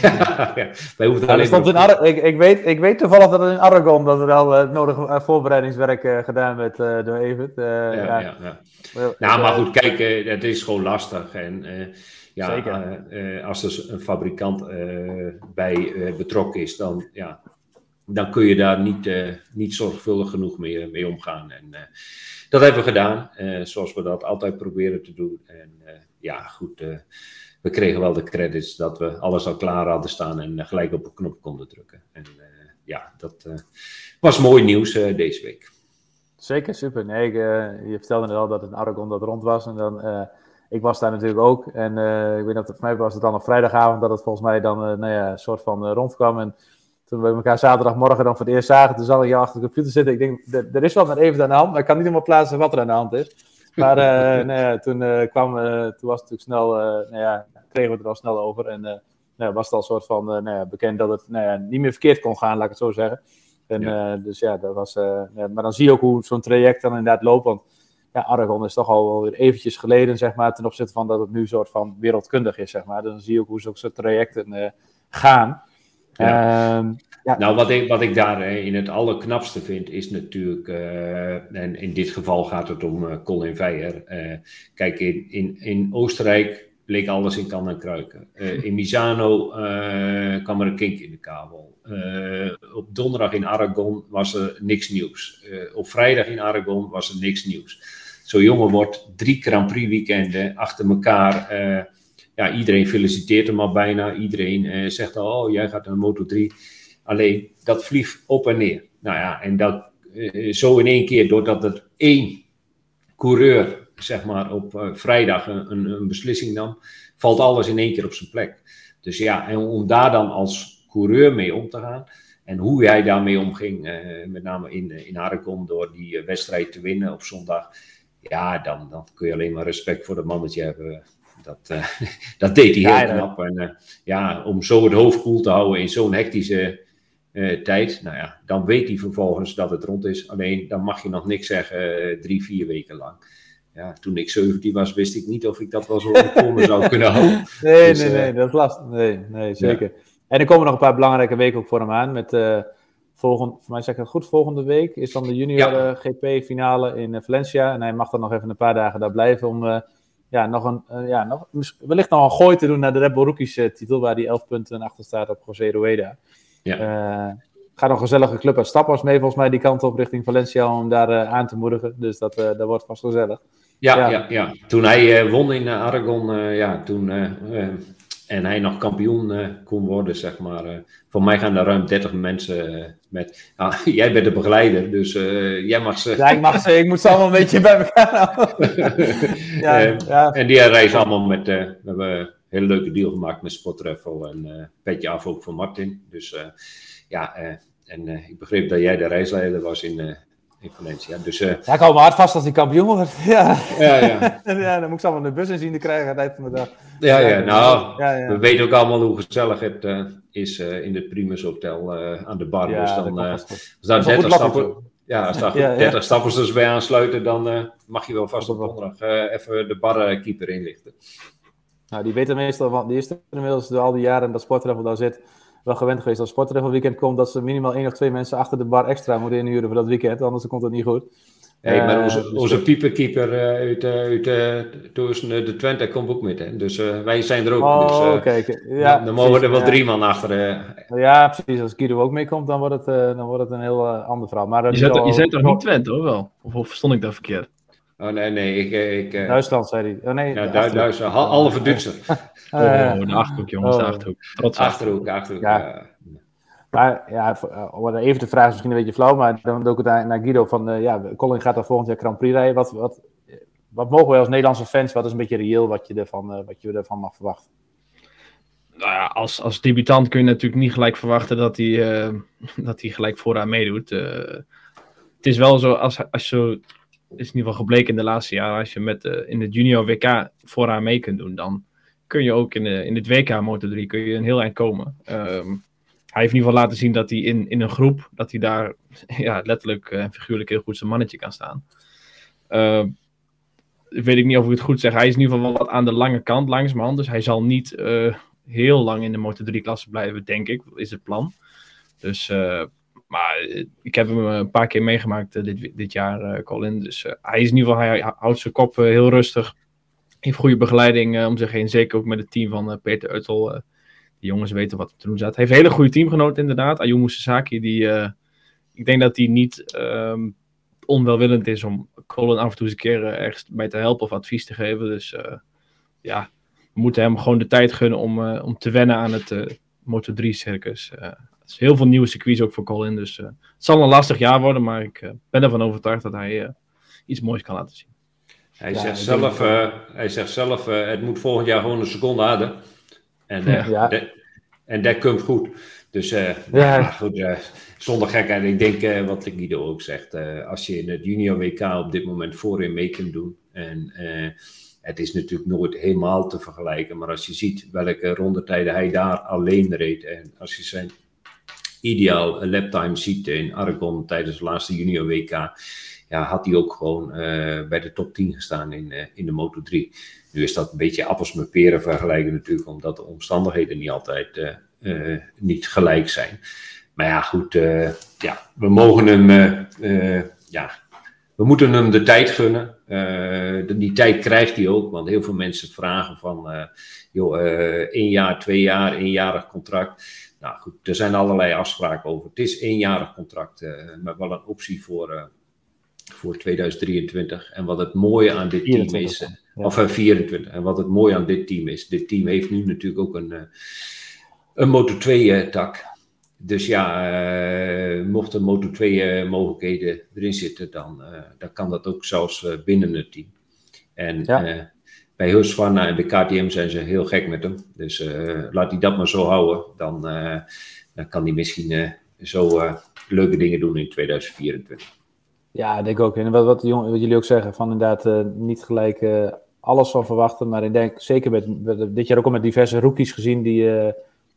ja, wij hoeven alleen stond in ik, ik, weet, ik weet toevallig dat in Aragon dat er al het nodige voorbereidingswerk gedaan werd door Evert. ja, ja. Ja, ja. nou, maar goed, kijk, het is gewoon lastig. En ja, Zeker. als er een fabrikant bij betrokken is, dan ja, dan kun je daar niet, uh, niet zorgvuldig genoeg mee, mee omgaan. En uh, dat hebben we gedaan, uh, zoals we dat altijd proberen te doen. En ja, goed, we kregen wel de credits dat we alles al klaar hadden staan en gelijk op een knop konden drukken. En ja, dat was mooi nieuws deze week. Zeker, super. Nee, ik, je vertelde net al dat het in Aragon dat rond was. En dan, ik was daar natuurlijk ook. En ik weet dat voor mij was het dan op vrijdagavond dat het volgens mij dan nou ja, een soort van rondkwam. En toen we elkaar zaterdagmorgen dan voor het eerst zagen, toen zag ik jou achter de computer zitten. Ik denk, er is wat met even aan de hand, maar ik kan niet helemaal plaatsen wat er aan de hand is. Maar uh, nou ja, toen, uh, kwam, uh, toen was het natuurlijk snel, nou ja, kregen we het er al snel over. En nou, was het al een soort van nou ja, bekend dat het nou ja, niet meer verkeerd kon gaan, laat ik het zo zeggen. En, ja. dus ja, dat was, maar dan zie je ook hoe zo'n traject dan inderdaad loopt. Want ja, Aragon is toch al weer eventjes geleden, zeg maar, ten opzichte van dat het nu een soort van wereldkundig is, zeg maar. Dan zie je ook hoe zo'n trajecten gaan. Ja. Ehm, ja. Nou, wat ik, wat ik daar in het allerknapste vind, is natuurlijk, uh, en in dit geval gaat het om uh, Colin Veijer. Uh, kijk, in, in, in Oostenrijk bleek alles in kan en kruiken. in Misano kwam er een kink in de kabel. op donderdag in Aragon was er niks nieuws. op vrijdag in Aragon was er niks nieuws. Zo'n jongen wordt drie Grand Prix weekenden achter elkaar ja, iedereen feliciteert hem al bijna. Iedereen zegt al, oh, jij gaat naar Moto 3. Alleen, dat vliegt op en neer. Nou ja, en dat zo in één keer, doordat er één coureur, zeg maar, op uh, vrijdag een, een, beslissing nam, valt alles in één keer op zijn plek. Dus ja, en om daar dan als coureur mee om te gaan, en hoe hij daarmee omging, met name in, in Aragon, door die wedstrijd te winnen op zondag, ja, dan, dan kun je alleen maar respect voor dat mannetje hebben dat, uh, dat deed hij heel knap. En uh, ja, om zo het hoofd koel te houden in zo'n hectische uh, tijd, nou ja, dan weet hij vervolgens dat het rond is. Alleen dan mag je nog niks zeggen drie, vier weken lang. Ja, toen ik 17 was, wist ik niet of ik dat wel zo voor zou kunnen houden. Nee, dus, nee, nee, dat is lastig. Nee, nee zeker. Ja. En er komen nog een paar belangrijke weken ook voor hem aan. Met volgende, voor mij zeg ik het goed, volgende week is dan de junior ja. GP-finale in Valencia. En hij mag dan nog even een paar dagen daar blijven om ja, nog een, uh, ja, nog, wellicht nog een gooi te doen naar de Red Bull Rookies uh, titel, waar die 11 punten achter staat op José Rueda. Ja. Uh, gaat nog gezellige club uit Stappers mee, volgens mij, die kant op richting Valencia om daar aan te moedigen. Dus dat, dat wordt vast gezellig. Ja, ja. ja, toen hij won in Aragon, ja, toen en hij nog kampioen uh, kon worden, zeg maar. Uh, voor mij gaan er ruim 30 mensen uh, met. Ah, jij bent de begeleider, dus jij mag ze. Ja, ik mag ze, ik moet ze allemaal een beetje bij elkaar houden. ja, ja. En die reizen allemaal met. we hebben een hele leuke deal gemaakt met Spotraffle en petje af ook voor Martin. Dus ja, en ik begreep dat jij de reisleider was in, in Valencia. Dus, uh, ja, ik hou me hard vast als hij kampioen wordt. ja. Ja, ja. ja, dan moet ik ze allemaal de bus in zien te krijgen aan het eind van de dag. Ja, ja, nou, ja, we weten ook allemaal hoe gezellig het uh, is uh, in het Primus Hotel aan de bar. dus dan, als daar 30 stappen, ja, als daar 30 stappers dus bij aansluiten, dan mag je wel vast op donderdag even de barkeeper inlichten. Nou, die weten meestal, die is er inmiddels door al die jaren dat sportlevel daar zit, wel gewend geweest als sportregel weekend komt, dat ze minimaal één of twee mensen achter de bar extra moeten inhuren voor dat weekend, anders komt het niet goed. Hey, maar onze, uh, onze pieperkeeper uh, uit, uh, uit de Twente komt ook met. Hè? Dus wij zijn er ook. Oh, dus, okay. ja, dan, dan mogen er wel drie man achter. Ja, precies. Als Guido ook meekomt, dan wordt het, dan wordt het een heel ander verhaal. Maar, je, zei toch niet Twente, hoor wel? Of, of verstond ik dat verkeerd? Oh nee, nee. Ik, ik, uh... Duitsland, zei hij. Oh, nee, ja, Duitsland. Halve Duitser. oh, de Achterhoek, jongens. Oh. De Achterhoek. Trots Achterhoek, Achterhoek. Ja. Maar ja, om even te vragen is misschien een beetje flauw, maar dan doe ik het naar, naar Guido van, ja, Colin gaat dan volgend jaar Grand Prix rijden. Wat, wat, wat mogen wij als Nederlandse fans, wat is een beetje reëel wat je ervan, wat je ervan mag verwachten? nou ja, als, als debutant kun je natuurlijk niet gelijk verwachten dat hij, uh, dat hij gelijk vooraan meedoet. Uh, het is wel zo, als, als je, is in ieder geval gebleken in de laatste jaren, als je met, uh, in de junior WK vooraan mee kunt doen, dan kun je ook in, de, in het WK Motor 3 kun je een heel eind komen. Um, hij heeft in ieder geval laten zien dat hij in, in een groep, dat hij daar ja, letterlijk en figuurlijk heel goed zijn mannetje kan staan. Uh, weet ik niet of ik het goed zeg. Hij is in ieder geval wel wat aan de lange kant langzamerhand. Dus hij zal niet heel lang in de Moto 3 klasse blijven, denk ik, is het plan. Dus, maar ik heb hem een paar keer meegemaakt uh, dit, dit jaar, Colin. Dus hij is in ieder geval, hij houdt zijn kop heel rustig. Heeft goede begeleiding om zich heen. Zeker ook met het team van Peter Uttel. die jongens weten wat er te doen staat. Heeft een hele goede teamgenoot inderdaad. Ayumu Sasaki, die, ik denk dat hij niet um, onwelwillend is om Colin af en toe eens een keer ergens bij te helpen of advies te geven. Dus ja, we moeten hem gewoon de tijd gunnen om, om te wennen aan het uh, Moto3-circus. Het is heel veel nieuwe circuits ook voor Colin, dus het zal een lastig jaar worden, maar ik ben ervan overtuigd dat hij iets moois kan laten zien. Hij, ja, zegt, zelf, hij zegt zelf, het moet volgend jaar gewoon een seconde harder. En, ja. de, en dat komt goed. Dus ja. ja. goed, zonder gekheid. Ik denk wat Guido ook zegt. als je in het junior WK op dit moment voorin mee kunt doen. En het is natuurlijk nooit helemaal te vergelijken, maar als je ziet welke rondetijden hij daar alleen reed en als je zijn ideaal laptime ziet in Aragon tijdens de laatste junior WK, ja, had hij ook gewoon uh, bij de top 10 gestaan in, uh, in de Moto 3. Nu is dat een beetje appels met peren vergelijken natuurlijk, omdat de omstandigheden niet altijd niet gelijk zijn. Maar ja, goed, ja, we mogen hem, ja, we moeten hem de tijd gunnen. Die tijd krijgt hij ook, want heel veel mensen vragen van, joh, één jaar, twee jaar, eenjarig contract. Nou goed, er zijn allerlei afspraken over. Het is eenjarig contract, maar wel een optie voor, voor 2023. En wat het mooie aan dit 24, team is, ja. of 24, en wat het mooie aan dit team is, dit team heeft nu natuurlijk ook een, een Moto2-tak. Dus ja, mochten Moto 2 uh, mogelijkheden erin zitten, dan, dan kan dat ook zelfs binnen het team. En ja. Bij Husqvarna en bij KTM zijn ze heel gek met hem. Dus laat hij dat maar zo houden, dan, dan kan hij misschien zo leuke dingen doen in 2024. Ja, ik denk ook. En wat, wat, jullie ook zeggen, van inderdaad niet gelijk alles van verwachten. Maar ik denk zeker met, met, dit jaar ook al met diverse rookies gezien die,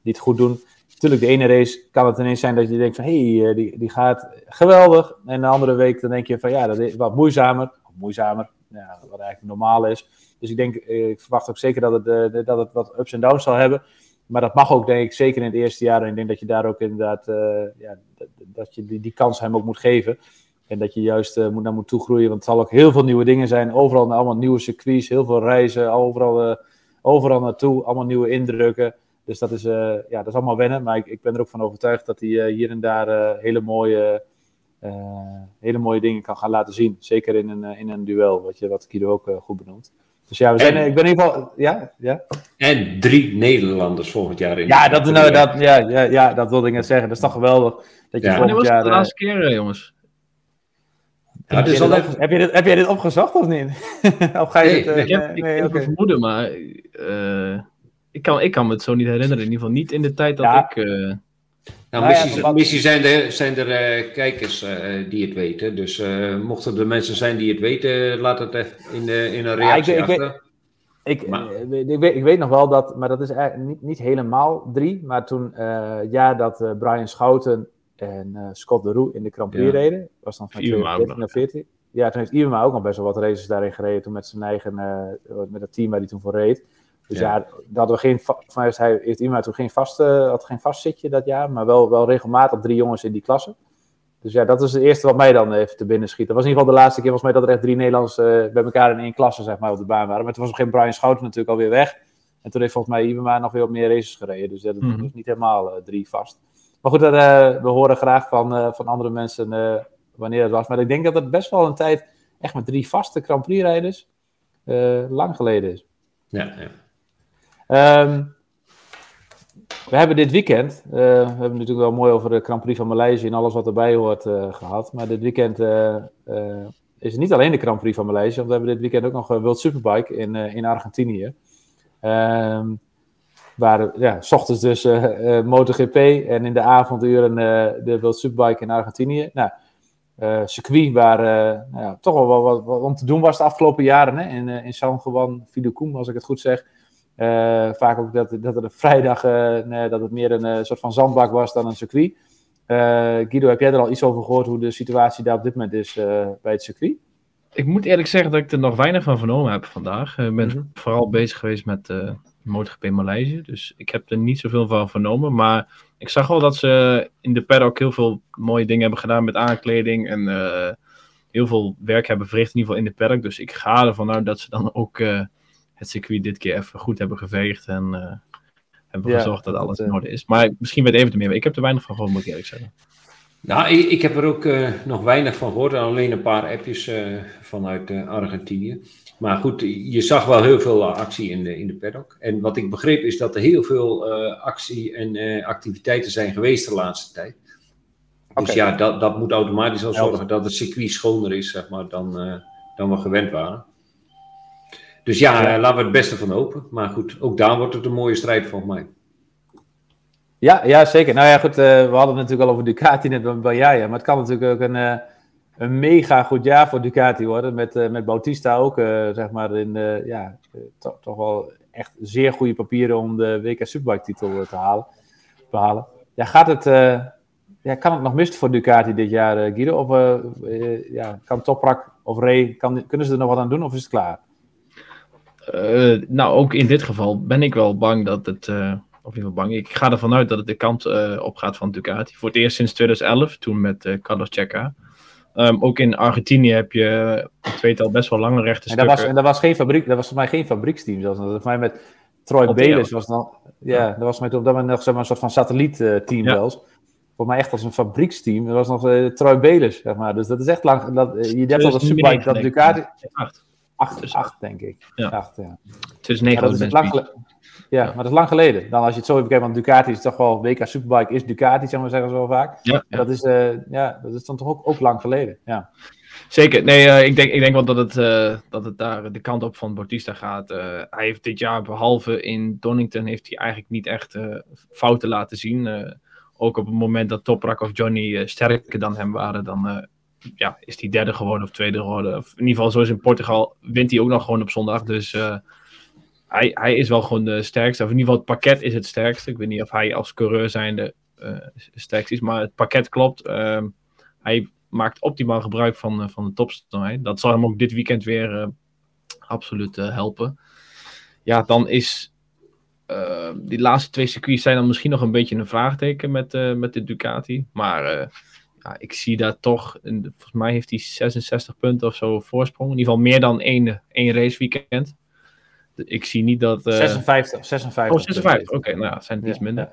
die het goed doen. Natuurlijk, de ene race kan het ineens zijn dat je denkt van, hé, hey, die, die gaat geweldig. En de andere week dan denk je van, ja, dat is wat moeizamer. Moeizamer, ja, wat eigenlijk normaal is. Dus ik denk, ik verwacht ook zeker dat het, dat het wat ups en downs zal hebben. Maar dat mag ook, denk ik, zeker in het eerste jaar. En ik denk dat je daar ook inderdaad, uh, ja, dat, je die, die kans hem ook moet geven. En dat je juist uh, moet, naar moet toegroeien. Want het zal ook heel veel nieuwe dingen zijn. Overal allemaal nieuwe circuits, heel veel reizen, overal, overal naartoe, allemaal nieuwe indrukken. Dus dat is, ja, dat is allemaal wennen. Maar ik, ik ben er ook van overtuigd dat hij hier en daar hele, mooie, hele mooie dingen kan gaan laten zien. Zeker in een, in een duel, wat, je, wat Guido ook goed benoemt. Dus ja, we zijn, en, ik ben in ieder geval. Ja, ja. En drie Nederlanders volgend jaar in. Ja, dat, nou, dat, ja, ja, ja, dat wilde ik net zeggen. Dat is toch geweldig. Dat je ja. volgend jaar. de laatste keer, jongens. Ja, heb, je dit, heb, je dit, heb jij dit opgezocht of niet? of ga je nee, het, nee, ik heb, nee, ik heb okay. vermoeden, maar ik kan, ik kan me het zo niet herinneren. In ieder geval niet in de tijd dat ja. ik. Uh... Nou, misschien, ja, misschien zijn er, zijn er uh, kijkers uh, die het weten. Dus mochten er mensen zijn die het weten, laat het even in, in een reactie ja, ik, achter. Ik, ik, maar, ik, weet, ik weet nog wel dat, maar dat is niet, niet helemaal drie. Maar toen, ja, dat Brian Schouten en Scott de Roe in de Grand Prix ja. reden, was dan van 2014 naar 14. Ja, toen heeft Iwema ook nog best wel wat races daarin gereden. Toen met zijn eigen, met het team waar hij toen voor reed. Dus ja, ja hadden we geen, vanuit hij heeft iemand toen geen vast, had geen vast zitje dat jaar, maar wel, wel regelmatig drie jongens in die klasse. Dus ja, dat is het eerste wat mij dan even te binnen schiet. Dat was in ieder geval de laatste keer volgens mij dat er echt drie Nederlanders uh, bij elkaar in één klasse zeg maar, op de baan waren. Maar toen was nog geen Brian Schouten natuurlijk alweer weg. En toen heeft volgens mij Ibema nog weer op meer races gereden. Dus dat mm -hmm. was niet helemaal uh, drie vast. Maar goed, dat, we horen graag van, van andere mensen wanneer het was. Maar ik denk dat het best wel een tijd echt met drie vaste Grand Prix rijders lang geleden is. Ja, ja. Um, we hebben dit weekend, we hebben natuurlijk wel mooi over de Grand Prix van Maleisië en alles wat erbij hoort gehad. Maar dit weekend is het niet alleen de Grand Prix van Maleisië, want we hebben dit weekend ook nog World Superbike in, in Argentinië. Ehm, waar, ja, s ochtends dus MotoGP en in de avonduren de World Superbike in Argentinië. Nou, circuit waar nou toch wel wat, wat, om te doen was de afgelopen jaren. Hè? In, in San Juan Vidocum, als ik het goed zeg. Vaak ook dat, dat het een vrijdag, nee, dat het meer een soort van zandbak was dan een circuit. Guido, heb jij er al iets over gehoord hoe de situatie daar op dit moment is bij het circuit? Ik moet eerlijk zeggen dat ik er nog weinig van vernomen heb vandaag. Ik ben mhm. vooral bezig geweest met MotoGP Maleisië. Dus ik heb er niet zoveel van vernomen. Maar ik zag wel dat ze in de paddock heel veel mooie dingen hebben gedaan met aankleding. En heel veel werk hebben verricht, in ieder geval in de paddock. Dus ik ga ervan uit dat ze dan ook uh, het circuit dit keer even goed hebben geveegd. En uh, hebben ja, gezorgd dat alles in orde is. Maar misschien weet even meer. Ik heb er weinig van gehoord, moet ik eerlijk zeggen. Nou, ik, ik heb er ook nog weinig van gehoord. Alleen een paar appjes vanuit Argentinië. Maar goed, je zag wel heel veel eh, actie in de, in de paddock. En wat ik begreep is dat er heel veel uh, actie en uh, activiteiten zijn geweest de laatste tijd. Dus ja, dat, dat moet automatisch al zorgen dat het circuit schoner is, zeg maar, dan, uh, dan we gewend waren. Dus ja, ja, laten we het beste van hopen. Maar goed, ook daar wordt het een mooie strijd volgens mij. Ja, ja zeker. Nou ja, goed, we hadden het natuurlijk al over Ducati net bij jij. Maar het kan natuurlijk ook een een mega goed jaar voor Ducati worden. Met, uh, met Bautista ook, uh, zeg maar, in uh, ja, to toch wel echt zeer goede papieren om de WK Superbike titel te halen, behalen. Ja, gaat het, ja, kan het nog mist voor Ducati dit jaar, Guido? Of ja, kan Toprak of Ray, kan, kunnen ze er nog wat aan doen of is het klaar? Nou, ook in dit geval ben ik wel bang dat het of in ieder geval bang. Ik ga ervan uit dat het de kant uh, op gaat van Ducati. Voor het eerst sinds 2011, toen met uh, Carlos Checa. Um, ook in Argentinië heb je een tweetal best wel lange rechte stukken. En dat was, en dat was, geen fabriek, dat was voor mij geen fabrieksteam. Zoals, dat was voor mij met Troy Belis was dan, ja, dat was met op dat moment nog zeg maar, een soort van satellietteam uh, ja. Voor mij echt als een fabrieksteam. Dat was nog uh, Troy Belis, zeg maar. Dus dat is echt lang. Dat, uh, je hebt al dat Superbike, dat Ducati... Acht. Acht, acht, denk ik. Ja. Acht, ja. 2009 ja, dat is lang, ja, maar dat is lang geleden. Dan als je het zo even kijkt, want Ducati is toch wel, WK Superbike is Ducati, zeg maar zeggen zo vaak. Ja, ja. Dat, is, uh, ja, dat is dan toch ook, ook lang geleden, ja. Zeker, nee, uh, ik, denk, ik denk wel dat het, uh, dat het daar de kant op van Bautista gaat. hij heeft dit jaar, behalve in Donington, heeft hij eigenlijk niet echt fouten laten zien. ook op het moment dat Toprak of Johnny sterker dan hem waren, dan ja, is hij derde geworden of tweede geworden. Of in ieder geval, zoals in Portugal, wint hij ook nog gewoon op zondag. Dus hij, hij is wel gewoon de sterkste. Of in ieder geval het pakket is het sterkste. Ik weet niet of hij als coureur zijnde uh, sterkst is. Maar het pakket klopt. Uh, hij maakt optimaal gebruik van, uh, van de topsnelheid. Dat zal hem ook dit weekend weer absoluut helpen. Ja, dan is... die laatste twee circuits zijn dan misschien nog een beetje een vraagteken met, met de Ducati. Maar ja, ik zie daar toch... Volgens mij heeft hij 66 punten of zo voorsprong. In ieder geval meer dan één, één raceweekend ik zie niet dat... Uh... 56, 56. Oh, 56, oké, okay, nou ja, zijn het iets minder.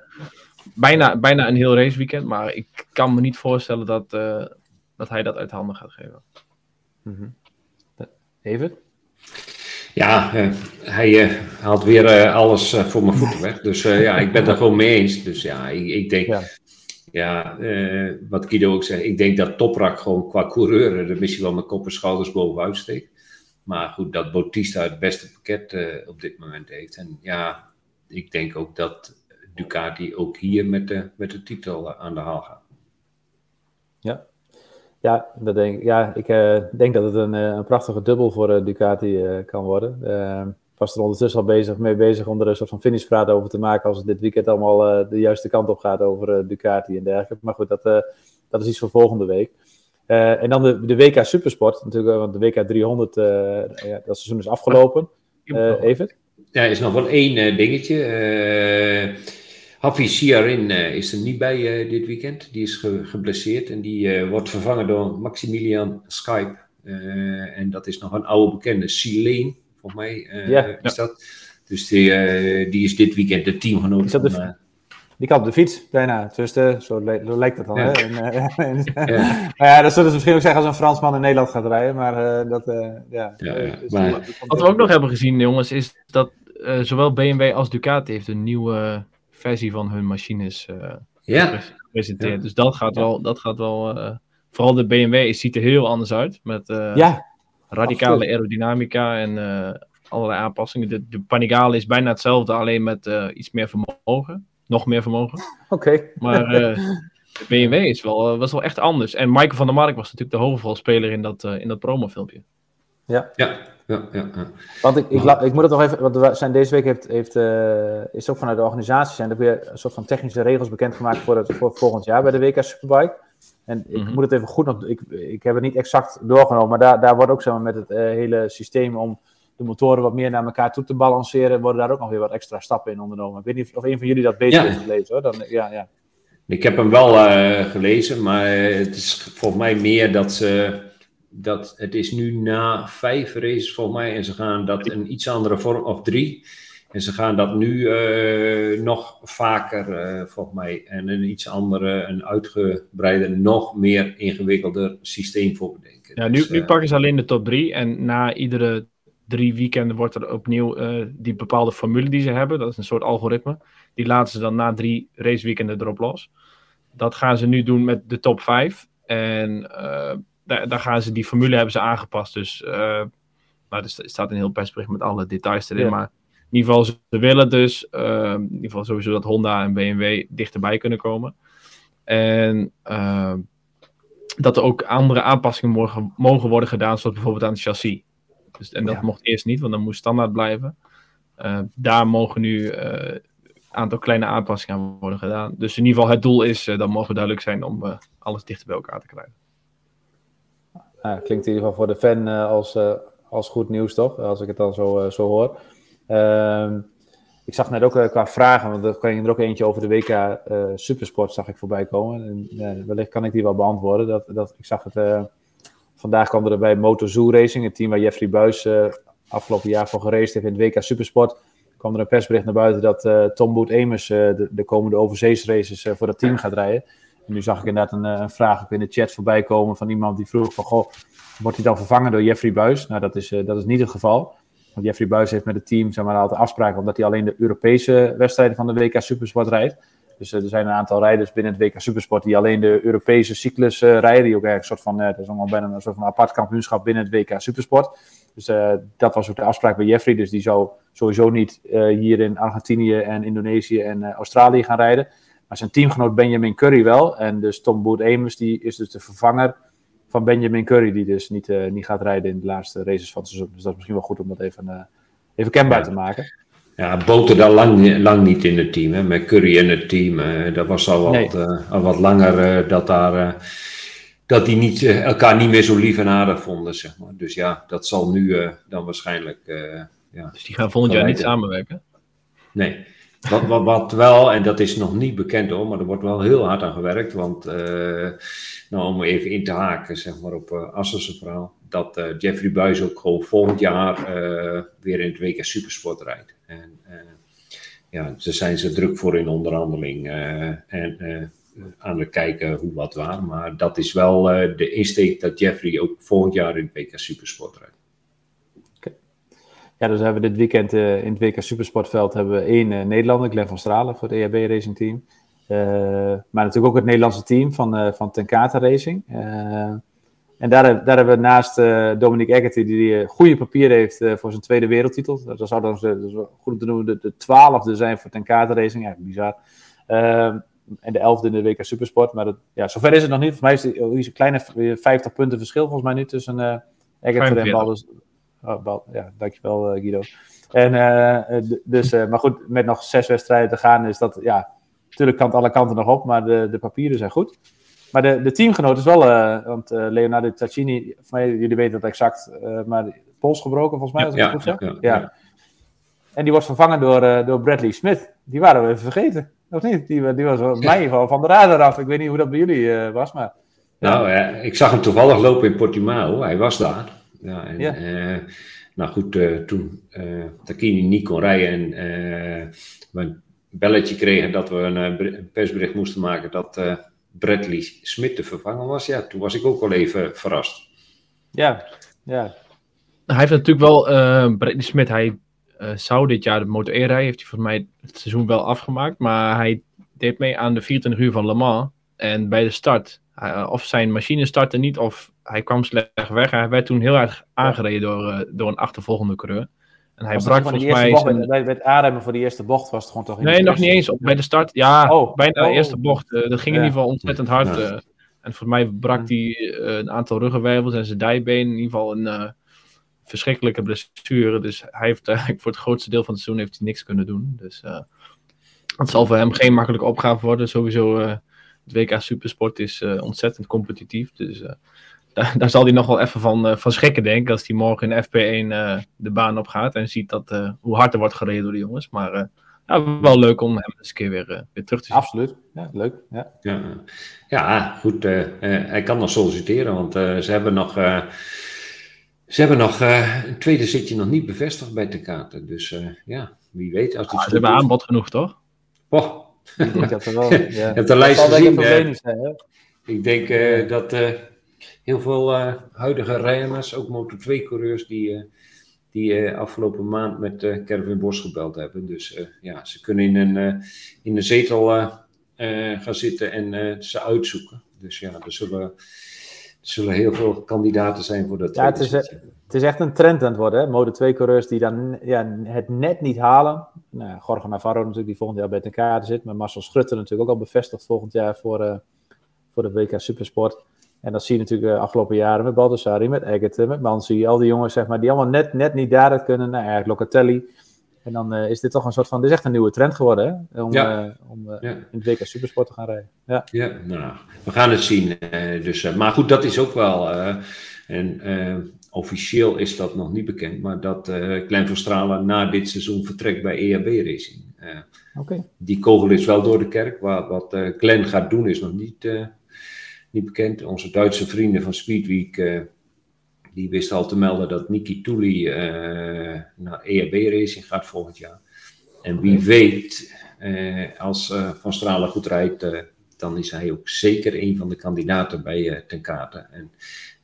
Bijna, bijna een heel raceweekend, maar ik kan me niet voorstellen dat, uh, dat hij dat uit handen gaat geven. Mm -hmm. Even? Ja, uh, hij haalt weer alles voor mijn voeten weg. Dus ja, ik ben daar gewoon mee eens. Dus ja, ik, ik denk... Ja. Ja, wat Guido ook zegt, ik denk dat Toprak gewoon qua coureur er misschien wel met kop en schouders bovenuit steekt. Maar goed, dat Bautista het beste pakket uh, op dit moment heeft. En ja, ik denk ook dat Ducati ook hier met de, met de titel uh, aan de haal gaat. Ja, ja, dat denk, ja ik denk dat het een, een prachtige dubbel voor Ducati kan worden. Was er ondertussen al bezig, mee bezig om er een soort van finishpraat over te maken als het dit weekend allemaal de juiste kant op gaat over Ducati en dergelijke. Maar goed, dat, dat is iets voor volgende week. En dan de, de WK Supersport, natuurlijk, want de WK 300, uh, ja, dat seizoen is afgelopen. Even. Ja, er is nog wel één dingetje. Hafi Siarin is er niet bij dit weekend. Die is ge geblesseerd en die wordt vervangen door Maximilian Skype. en dat is nog een oude bekende, Silene, volgens mij ja, is dat. Dus die, die is dit weekend de teamgenoot van... Die kan op de fiets, bijna. Dus zo, le zo, lijkt het dan. Ja. Hè? En, uh, en, ja. nou ja, dat zullen ze misschien ook zeggen als een Fransman in Nederland gaat rijden. Maar uh, dat, ja. ja dus maar... Wat we ook nog hebben gezien, jongens, is dat zowel BMW als Ducati heeft een nieuwe versie van hun machines uh, ja. gepresenteerd. Ja. Dus dat gaat wel, dat gaat wel uh, vooral de BMW ziet er heel anders uit. Met ja. Radicale Absoluut. aerodynamica en allerlei aanpassingen. De, de Panigale is bijna hetzelfde, alleen met iets meer vermogen. Nog meer vermogen. Oké. Okay. Maar de BMW is wel, was wel echt anders. En Michael van der Mark was natuurlijk de hoofdrolspeler in dat, in dat promofilmpje. Ja. Ja, ja, ja, ja. Want ik, ik, ik, moet het nog even, want we zijn deze week heeft, heeft, uh, is ook vanuit de organisatie zijn er weer een soort van technische regels bekendgemaakt voor het voor volgend jaar bij de WK Superbike. En ik Mhm. moet het even goed nog, ik, ik heb het niet exact doorgenomen, maar daar, daar wordt ook zeg maar, met het uh, hele systeem om de motoren wat meer naar elkaar toe te balanceren, worden daar ook nog weer wat extra stappen in ondernomen. Ik weet niet of een van jullie dat beter Ja. heeft gelezen hoor. Dan, ja, ja. Ik heb hem wel eh, gelezen, maar het is volgens mij meer dat ze. Dat het is nu na vijf races volgens mij en ze gaan dat een iets andere vorm, of drie. En ze gaan dat nu eh, nog vaker eh, volgens mij en een iets andere, een uitgebreider, nog meer ingewikkelder systeem voor bedenken. Ja, nu, Dus, nu eh, pakken ze alleen de top 3. En na iedere drie weekenden wordt er opnieuw eh, die bepaalde formule die ze hebben. Dat is een soort algoritme. Die laten ze dan na drie raceweekenden erop los. Dat gaan ze nu doen met de top 5. En eh, daar, daar gaan ze die formule hebben ze aangepast. Dus eh, nou, er sta- staat een heel persbericht met alle details erin. Ja. Maar in ieder geval, ze willen dus eh, in ieder geval sowieso dat Honda en BMW dichterbij kunnen komen. En eh, dat er ook andere aanpassingen mogen, mogen worden gedaan, zoals bijvoorbeeld aan het chassis. Dus, en dat Ja. mocht eerst niet, want dat moest standaard blijven. Eh, daar mogen nu eh, een aantal kleine aanpassingen aan worden gedaan. Dus in ieder geval, het doel is, eh, dat mogen duidelijk zijn om eh, alles dichter bij elkaar te krijgen. Ja, klinkt in ieder geval voor de fan eh, als, eh, als goed nieuws, toch? Als ik het dan zo, eh, zo hoor. Ehm, ik zag net ook eh, qua vragen, want er kwam er ook eentje over de WK eh, Supersport, zag ik voorbij komen. En, eh, wellicht kan ik die wel beantwoorden. Dat, dat, ik zag het, vandaag kwam er bij Moto Zoo Racing, het team waar Jeffrey Buis afgelopen jaar voor geraced heeft in het WK Supersport. kwam er een persbericht naar buiten dat Tom Boet eh, de, de komende overzeesraces eh, voor dat team gaat rijden. En nu zag ik inderdaad een, een vraag in de chat voorbij komen van iemand die vroeg van, goh, wordt hij dan vervangen door Jeffrey Buis? Nou, dat is, dat is niet het geval. Want Jeffrey Buis heeft met het team zeg maar, altijd afspraken omdat hij alleen de Europese wedstrijden van de WK Supersport rijdt. Dus eh, er zijn een aantal rijders binnen het WK Supersport die alleen de Europese cyclus eh, rijden. Die ook eigenlijk een soort van, eh, dat is allemaal bijna een soort van apart kampioenschap binnen het WK Supersport. Dus dat was ook de afspraak bij Jeffrey. Dus die zou sowieso niet hier in Argentinië en Indonesië en Australië gaan rijden. Maar zijn teamgenoot Benjamin Curry wel. En dus Tom Boot Amos die is dus de vervanger van Benjamin Curry. Die dus niet, eh, niet gaat rijden in de laatste races van het seizoen. Dus dat is misschien wel goed om dat even, eh, even kenbaar Ja. te maken. Ja, Boter dan lang, lang niet in het team, hè? met Curry in het team. eh, dat was al wat, Nee. eh, al wat langer eh, dat, daar, eh, dat die niet, elkaar niet meer zo lief en aardig vonden. Zeg maar. Dus ja, dat zal nu eh, dan waarschijnlijk. eh, ja. Dus die gaan volgend jaar niet samenwerken. Nee. Wat, wel, en dat is nog niet bekend hoor, maar er wordt wel heel hard aan gewerkt. Want eh, nou, om even in te haken zeg maar, op uh, Assers verhaal, dat eh, Jeffrey Buis ook gewoon volgend jaar weer in het WK Supersport rijdt. En ja, daar zijn ze druk voor in onderhandeling en aan het kijken hoe wat waar. Maar dat is wel de insteek dat Jeffrey ook volgend jaar in het WK Supersport rijdt. Ja, dus hebben we dit weekend eh, in het WK Supersportveld hebben we één eh, Nederlander, Glenn van Stralen, voor het EHB Racing Team. Eh, maar natuurlijk ook het Nederlandse team van, van Tenkata Racing. En daar, daar hebben we naast eh Dominic Eggerty, die eh, goede papieren heeft voor zijn tweede wereldtitel. Dat zou dan dat goed om te noemen, de, de twaalfde zijn voor Tenkata Racing. Ja, bizar. En de elfde in de WK Supersport. Maar dat, ja, zover is het nog niet. Voor mij is het is een kleine 50 punten verschil volgens mij nu tussen uh, Eggerty en Baldus. Oh, ja, dankjewel uh, Guido. En, uh, dus, uh, maar goed, met nog zes wedstrijden te gaan is dat, ja, natuurlijk kan het alle kanten nog op, maar de, de papieren zijn goed. Maar de, de teamgenoot is wel, want Leonardo Taccini, voor mij, jullie weten dat exact, maar pols gebroken volgens mij, als ik ja, het goed. Ja, ja, ja. En die wordt vervangen door, door Bradley Smith. Die waren we even vergeten, of niet? Die, die was mij van, van de radar af. Ik weet niet hoe dat bij jullie was, maar... Nou, ik zag hem toevallig lopen in Portimao, hij was daar. Ja, en, ja. Uh, nou goed, uh, toen uh, Takini niet kon rijden en we een belletje kregen dat we een, een persbericht moesten maken dat Bradley Smit te vervangen was, ja, toen was ik ook wel even verrast. Ja, ja. Hij heeft natuurlijk wel, Bradley Smit, hij zou dit jaar de Motor E rijden. Heeft hij volgens mij het seizoen wel afgemaakt. Maar hij deed mee aan de 24 uur van Le Mans. En bij de start, of zijn machine startte niet, of hij kwam slecht weg. Hij werd toen heel erg aangereden door, door een achtervolgende coureur. En hij brak volgens mij... Bocht, zijn... bij, bij het aanremmen voor die eerste bocht was het gewoon toch... Nee, nog niet eens. Op, bij de start, ja, oh. bij de oh. eerste bocht. Uh, dat ging in ieder geval ontzettend hard. Uh, en voor mij brak hij uh, een aantal ruggenwervels en zijn dijbeen. In ieder geval een verschrikkelijke blessure. Dus hij heeft eigenlijk voor het grootste deel van het seizoen heeft hij niks kunnen doen. Dus het zal voor hem geen makkelijke opgave worden. Sowieso, het WK Supersport is ontzettend competitief. Dus daar, daar, zal hij nog wel even van, uh, van schrikken, denk ik, als hij morgen in FP1 uh, de baan op gaat en ziet dat, uh, hoe hard er wordt gereden door de jongens. Maar ja, wel leuk om hem eens een keer weer, weer terug te zien. Absoluut, ja, leuk. Ja, ja. ja goed. hij kan nog solliciteren, want ze hebben nog, ze hebben nog een tweede zitje nog niet bevestigd bij Tekate. Dus ja, wie weet. Als ah, ze hebben aanbod genoeg, toch? Oh. Ik denk dat er wel, ja. Je hebt de lijst gezien. Zijn, ik denk dat heel veel uh, huidige rijders, ook Moto2-coureurs, die, die afgelopen maand met uh, Kervin Bos gebeld hebben. Dus ja, ze kunnen in een, in een zetel gaan zitten en ze uitzoeken. Dus ja, er zullen, er zullen heel veel kandidaten zijn voor dat. Ja, het is, het is echt een trend aan het worden. Moto2-coureurs die dan ja, het net niet halen. Nou, Gorgo Navarro natuurlijk, die volgend jaar bij de zit. Maar Marcel Schrutter natuurlijk ook al bevestigd volgend jaar voor, voor de WK Supersport. En dat zie je natuurlijk de afgelopen jaren met Baldassari, met Eggert, met Mansi, al die jongens zeg maar, die allemaal net, net niet daar kunnen. Nou, eigenlijk Locatelli. En dan uh, is dit toch een soort van, dit is echt een nieuwe trend geworden, hè? Om, ja. uh, om uh, ja. in het WK Supersport te gaan rijden. Ja, ja nou, we gaan het zien. dus, maar goed, dat is ook wel, en officieel is dat nog niet bekend, maar dat Klein van Stralen na dit seizoen vertrekt bij EAB Racing. Okay. Die kogel is wel door de kerk, wat, wat Glenn gaat doen is nog niet niet bekend. Onze Duitse vrienden van Speedweek, uh, die wisten al te melden dat Niki Touli uh, naar ERB Racing gaat volgend jaar. En wie weet, uh, als Van Stralen goed rijdt, dan is hij ook zeker een van de kandidaten bij Ten Kate. En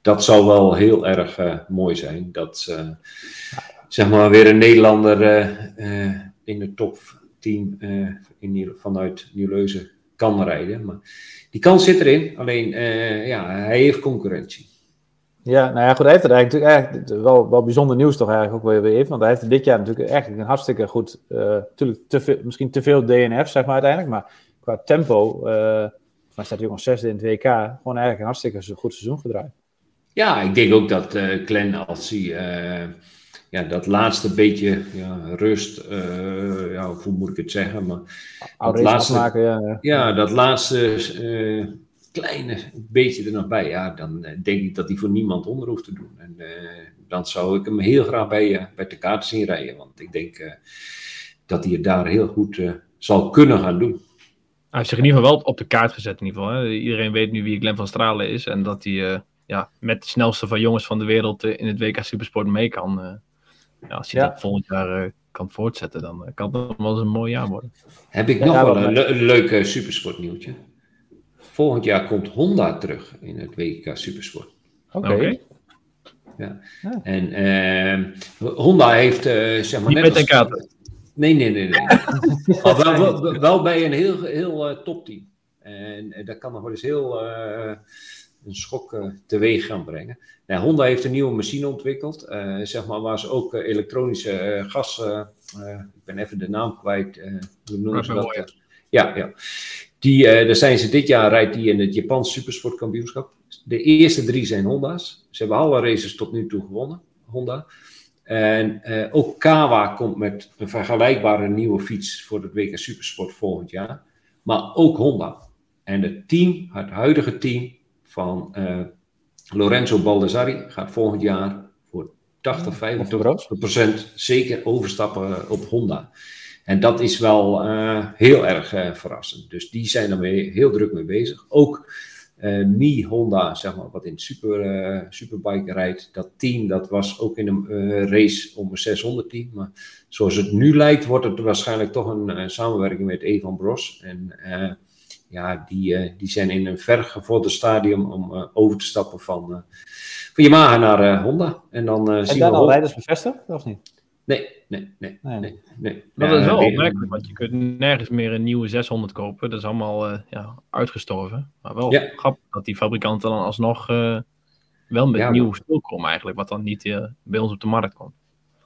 dat zou wel heel erg mooi zijn. Dat zeg maar weer een Nederlander in de top 10 in, vanuit Nieuwleuzen kan rijden. Maar die kans zit erin, alleen ja, hij heeft concurrentie. Ja, nou ja, goed, hij heeft het eigenlijk, eigenlijk wel, wel bijzonder nieuws toch eigenlijk ook weer even. Want hij heeft dit jaar natuurlijk eigenlijk een hartstikke goed, natuurlijk te veel, misschien te veel DNF zeg maar uiteindelijk, maar qua tempo, uh, van staat hij ook nog zesde in het WK, gewoon eigenlijk een hartstikke goed seizoen gedraaid. Ja, ik denk ook dat uh, Glenn als hij ja, dat laatste beetje ja, rust, uh, ja, hoe moet ik het zeggen? Maar dat laatste, maken, ja, ja. dat laatste uh, kleine beetje er nog bij, ja, dan uh, denk ik dat hij voor niemand onder hoeft te doen. En dan zou ik hem heel graag bij, bij de kaart zien rijden, want ik denk dat hij het daar heel goed zal kunnen gaan doen. Hij heeft zich in ieder geval wel op de kaart gezet, in ieder geval. Hè? Iedereen weet nu wie Glenn van Stralen is en dat hij ja, met de snelste van jongens van de wereld in het WK Supersport mee kan ja, als je dat volgend jaar uh, kan voortzetten, dan uh, kan het wel eens een mooi jaar worden. Heb ik nog wel een, le leuk uh, supersportnieuwtje. Volgend jaar komt Honda terug in het WK Supersport. Oké. Okay. Ja. ja. En ehm, Honda heeft, zeg maar. Niet net met als... Nee, nee, nee. nee. maar wel, wel, wel, bij een heel, heel topteam. En dat kan nog wel eens heel een schok uh, teweeg gaan brengen. Nou, Honda heeft een nieuwe machine ontwikkeld, uh, zeg maar, waar ze ook uh, elektronische gas, ik ben even de naam kwijt, hoe noemen ze dat? ja, ja. Die, daar zijn ze dit jaar rijdt die in het Japans Supersportkampioenschap. De eerste drie zijn Honda's. Ze hebben alle races tot nu toe gewonnen, Honda. En ook Kawa komt met een vergelijkbare nieuwe fiets voor het WK Supersport volgend jaar. Maar ook Honda. En het team, het huidige team, van uh, Lorenzo Baldassari gaat volgend jaar voor 80, 85 procent zeker overstappen op Honda. En dat is wel uh, heel erg uh, verrassend. Dus die zijn er heel druk mee bezig. Ook uh, Mi Honda, zeg maar, wat in super, Superbike rijdt. Dat team, dat was ook in een race om een 600 team. Maar zoals het nu lijkt, wordt het waarschijnlijk toch een samenwerking met Evan Bros. En ja, die, uh, die zijn in een vergevorderd stadium om uh, over te stappen van, uh, van Yamaha naar Honda. En dan en zien dan we al rijders bevestigd, of niet? Nee, nee, nee, nee. nee. Dat is wel Eh, opmerkelijk, want je kunt nergens meer een nieuwe 600 kopen. Dat is allemaal eh, ja, uitgestorven. Maar wel Ja. grappig dat die fabrikanten dan alsnog eh, wel met Ja, nieuw spul komen eigenlijk, wat dan niet eh, bij ons op de markt komt.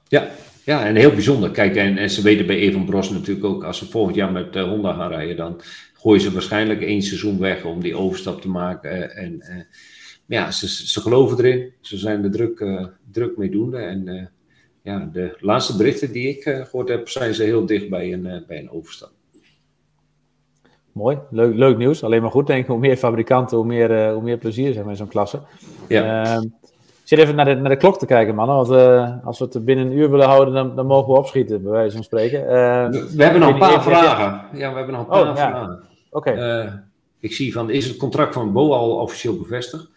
Ja, ja, en heel bijzonder. Kijk, en, en ze weten bij Evan Bros natuurlijk ook, als ze volgend jaar met eh, Honda gaan rijden, dan gooien ze waarschijnlijk één seizoen weg om die overstap te maken. En eh, ja, ze, ze geloven erin. Ze zijn er druk, eh, druk mee doende. En eh, ja, de laatste berichten die ik eh, gehoord heb, zijn ze heel dicht bij een, eh, bij een overstap. Mooi, leuk, leuk nieuws. Alleen maar goed, denk ik. Hoe meer fabrikanten, hoe meer, eh, hoe meer plezier zeg maar, in zo'n klasse. Ja, Ehm, ik zit even naar de, naar de klok te kijken, mannen. Want eh, als we het binnen een uur willen houden, dan, dan mogen we opschieten, bij wijze van spreken. Eh, we, we hebben nog een paar vragen. Ja, we hebben nog een paar Oh, ja. Oké, Eh, ik zie van, is het contract van Bo al officieel bevestigd?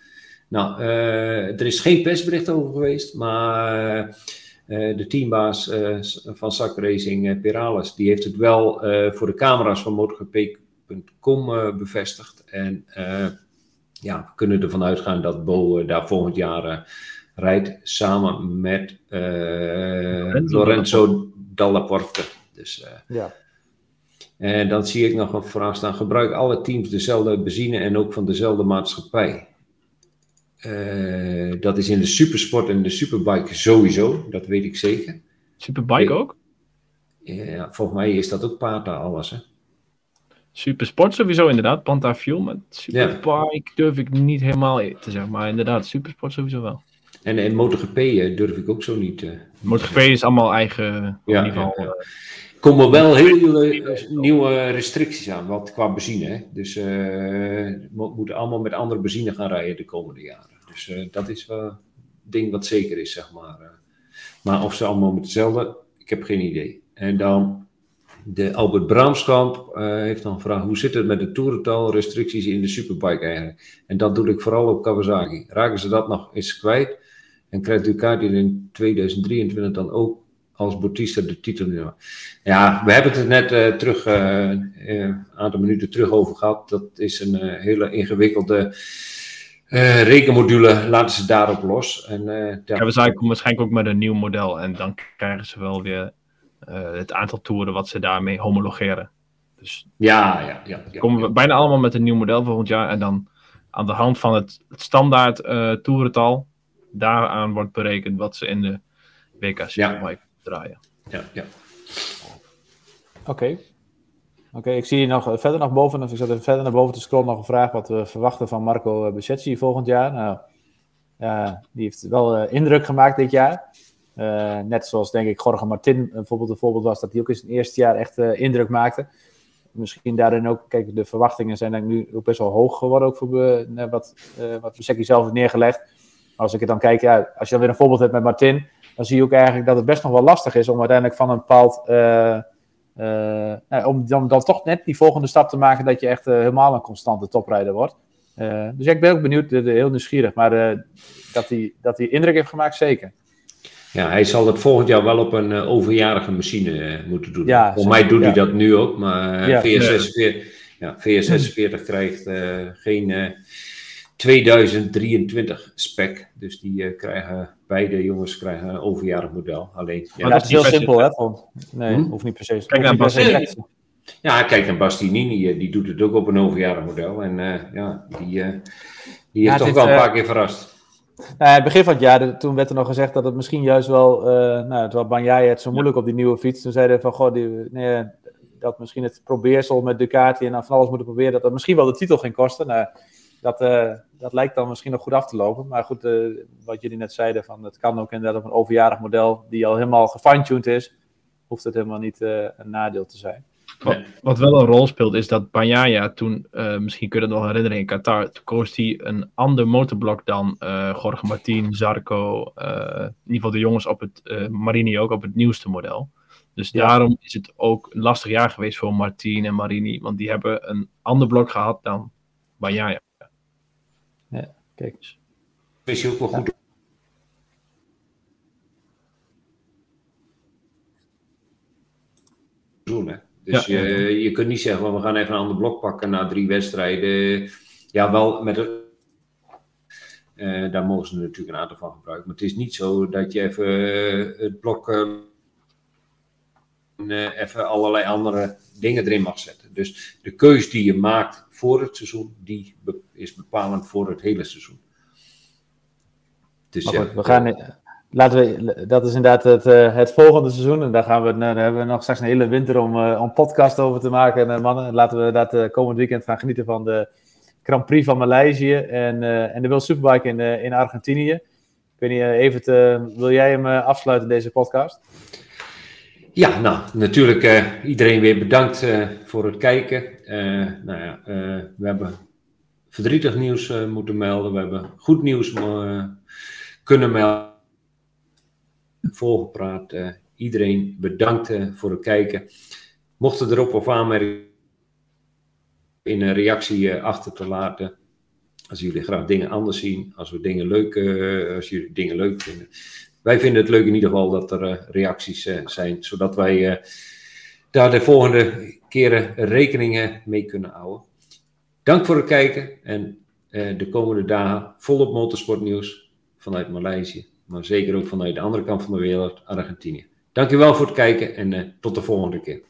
Nou, eh, er is geen persbericht over geweest, maar eh, de teambaas eh, van SAC Racing, Perales, die heeft het wel eh, voor de camera's van MotoGP.com eh, bevestigd. En eh, ja, we kunnen ervan uitgaan dat Bo daar volgend jaar rijdt, samen met eh, Lorenzo Lorenzo Dalla Porte. Dus eh, ja. En dan zie ik nog een vraag staan. Gebruiken alle teams dezelfde benzine en ook van dezelfde maatschappij? Eh, dat is in de supersport en de superbike sowieso, dat weet ik zeker. Superbike Nee. ook? Ja, volgens mij is dat ook Pata alles. Hè? Supersport sowieso inderdaad, Panta Fuel. Met Superbike durf ik niet helemaal te zeggen, maar inderdaad, Supersport sowieso wel. En, en MotoGP eh, durf ik ook zo niet. eh MotoGP is allemaal eigen, Ja, in ieder geval. ja, eh, komen wel heel eh, nieuwe restricties aan, wat qua benzine. Hè? Dus eh, we moeten allemaal met andere benzine gaan rijden de komende jaren. Dus eh, dat is wel een ding wat zeker is, zeg maar. eh. Maar of ze allemaal met dezelfde, ik heb geen idee. En dan de Albert Braamskamp eh, heeft dan gevraagd, hoe zit het met de toerental restricties in de superbike eigenlijk? En dat doe ik vooral op Kawasaki. Raken ze dat nog eens kwijt? En krijgt Ducati in 2023 dan ook als Bautista de titel nu. Ja, we hebben het er net eh, terug, eh, eh, een aantal minuten terug over gehad. Dat is een hele ingewikkelde rekenmodule. Laten ze daarop los. En, ja, Kawasaki komt waarschijnlijk ook met een nieuw model en dan krijgen ze wel weer het aantal toeren wat ze daarmee homologeren. Dus ja, ja, ja. ja, komen we ja. bijna allemaal met een nieuw model volgend jaar en dan aan de hand van het, het standaard toerental, daaraan wordt berekend wat ze in de WK Superbike draaien. ja, ja. Oké. Oké, ik zie hier nog eh, verder nog boven, of ik zat even verder naar boven te scrollen, nog een vraag wat we verwachten van Marco eh, Beschetzi volgend jaar. Nou, ja, die heeft wel eh, indruk gemaakt dit jaar. Eh, net zoals denk ik Jorge Martin bijvoorbeeld een voorbeeld was, dat hij ook in zijn eerste jaar echt eh, indruk maakte. Misschien daarin ook, kijk, de verwachtingen zijn denk ik nu ook best wel hoog geworden, ook voor wat, eh wat zelf heeft neergelegd. Maar als ik het dan kijk, ja, als je dan weer een voorbeeld hebt met Martin, dan zie je ook eigenlijk dat het best nog wel lastig is om uiteindelijk van een bepaald... eh, eh, nou, om dan, dan toch net die volgende stap te maken dat je echt eh, helemaal een constante toprijder wordt. Dus ja, ik ben ook benieuwd, heel nieuwsgierig. Maar dat hij dat hij indruk heeft gemaakt, zeker. Ja, hij zal het volgend jaar wel op een overjarige machine moeten doen. Ja, Voor mij doet ja. hij dat nu ook, maar Ja. VS46, ja, VS46 krijgt geen 2023 spec. Dus die eh, krijgen, beide jongens krijgen een overjarig model. Alleen, Ja, dat is heel simpel, hè? Van, nee, Hm? hoeft niet per se. Kijk naar Bastianini. ja kijk, en Bastianini, eh, die doet het ook op een overjarig model. En eh, ja, die, eh, die heeft het toch wel een eh, paar keer verrast. Nou, het begin van het jaar, de- toen werd er nog gezegd dat het misschien juist wel, eh nou, terwijl Banjaya het zo moeilijk op die nieuwe fiets, toen zeiden van, goh, die, nee, dat misschien het probeersel met Ducati en dan van alles moeten proberen, dat dat misschien wel de titel ging kosten. Nou, dat, eh, dat lijkt dan misschien nog goed af te lopen. Maar goed, eh, wat jullie net zeiden, van, het kan ook inderdaad op een overjarig model, die al helemaal gefine-tuned is, hoeft het helemaal niet eh, een nadeel te zijn. Wat, wat wel een rol speelt is dat Bagnaia toen, eh, misschien kun je dat nog herinneren in Qatar, toen koos hij een ander motorblok dan eh Jorge Martin, Zarco, eh, in ieder geval de jongens op het, eh, Marini ook, op het nieuwste model. Dus Ja. daarom is het ook een lastig jaar geweest voor Martin en Marini, want die hebben een ander blok gehad dan Bagnaia. Kijk, Is je ook wel goed doen, hè? Dus Ja. je, je kunt niet zeggen, we gaan even een ander blok pakken na drie wedstrijden. Ja, wel met een... eh, daar mogen ze natuurlijk een aantal van gebruiken. Maar het is niet zo dat je even eh, het blok eh, even allerlei andere dingen erin mag zetten. Dus de keus die je maakt voor het seizoen, die is bepalend voor het hele seizoen. Dus ja, we gaan, laten we, dat is inderdaad het, uh, het volgende seizoen. En daar, gaan we, daar hebben we nog straks een hele winter om een podcast over te maken. En mannen, laten we dat komend weekend gaan genieten van de Grand Prix van Maleisië en, en de World Superbike in, in Argentinië. Ik weet niet, Evert, wil jij hem afsluiten, deze podcast? Ja, nou, natuurlijk iedereen weer bedankt voor het kijken. nou ja, we hebben verdrietig nieuws moeten melden. We hebben goed nieuws kunnen melden volgepraat. Iedereen bedankt voor het kijken. Mochten erop of aanmerkingen in een reactie achter te laten. Als jullie graag dingen anders zien, als, we dingen leuk, als jullie dingen leuk vinden. Wij vinden het leuk in ieder geval dat er reacties zijn, zodat wij daar de volgende keren rekeningen mee kunnen houden. Dank voor het kijken en de komende dagen volop motorsportnieuws vanuit Maleisië maar zeker ook vanuit de andere kant van de wereld, Argentinië. Dankjewel voor het kijken en tot de volgende keer.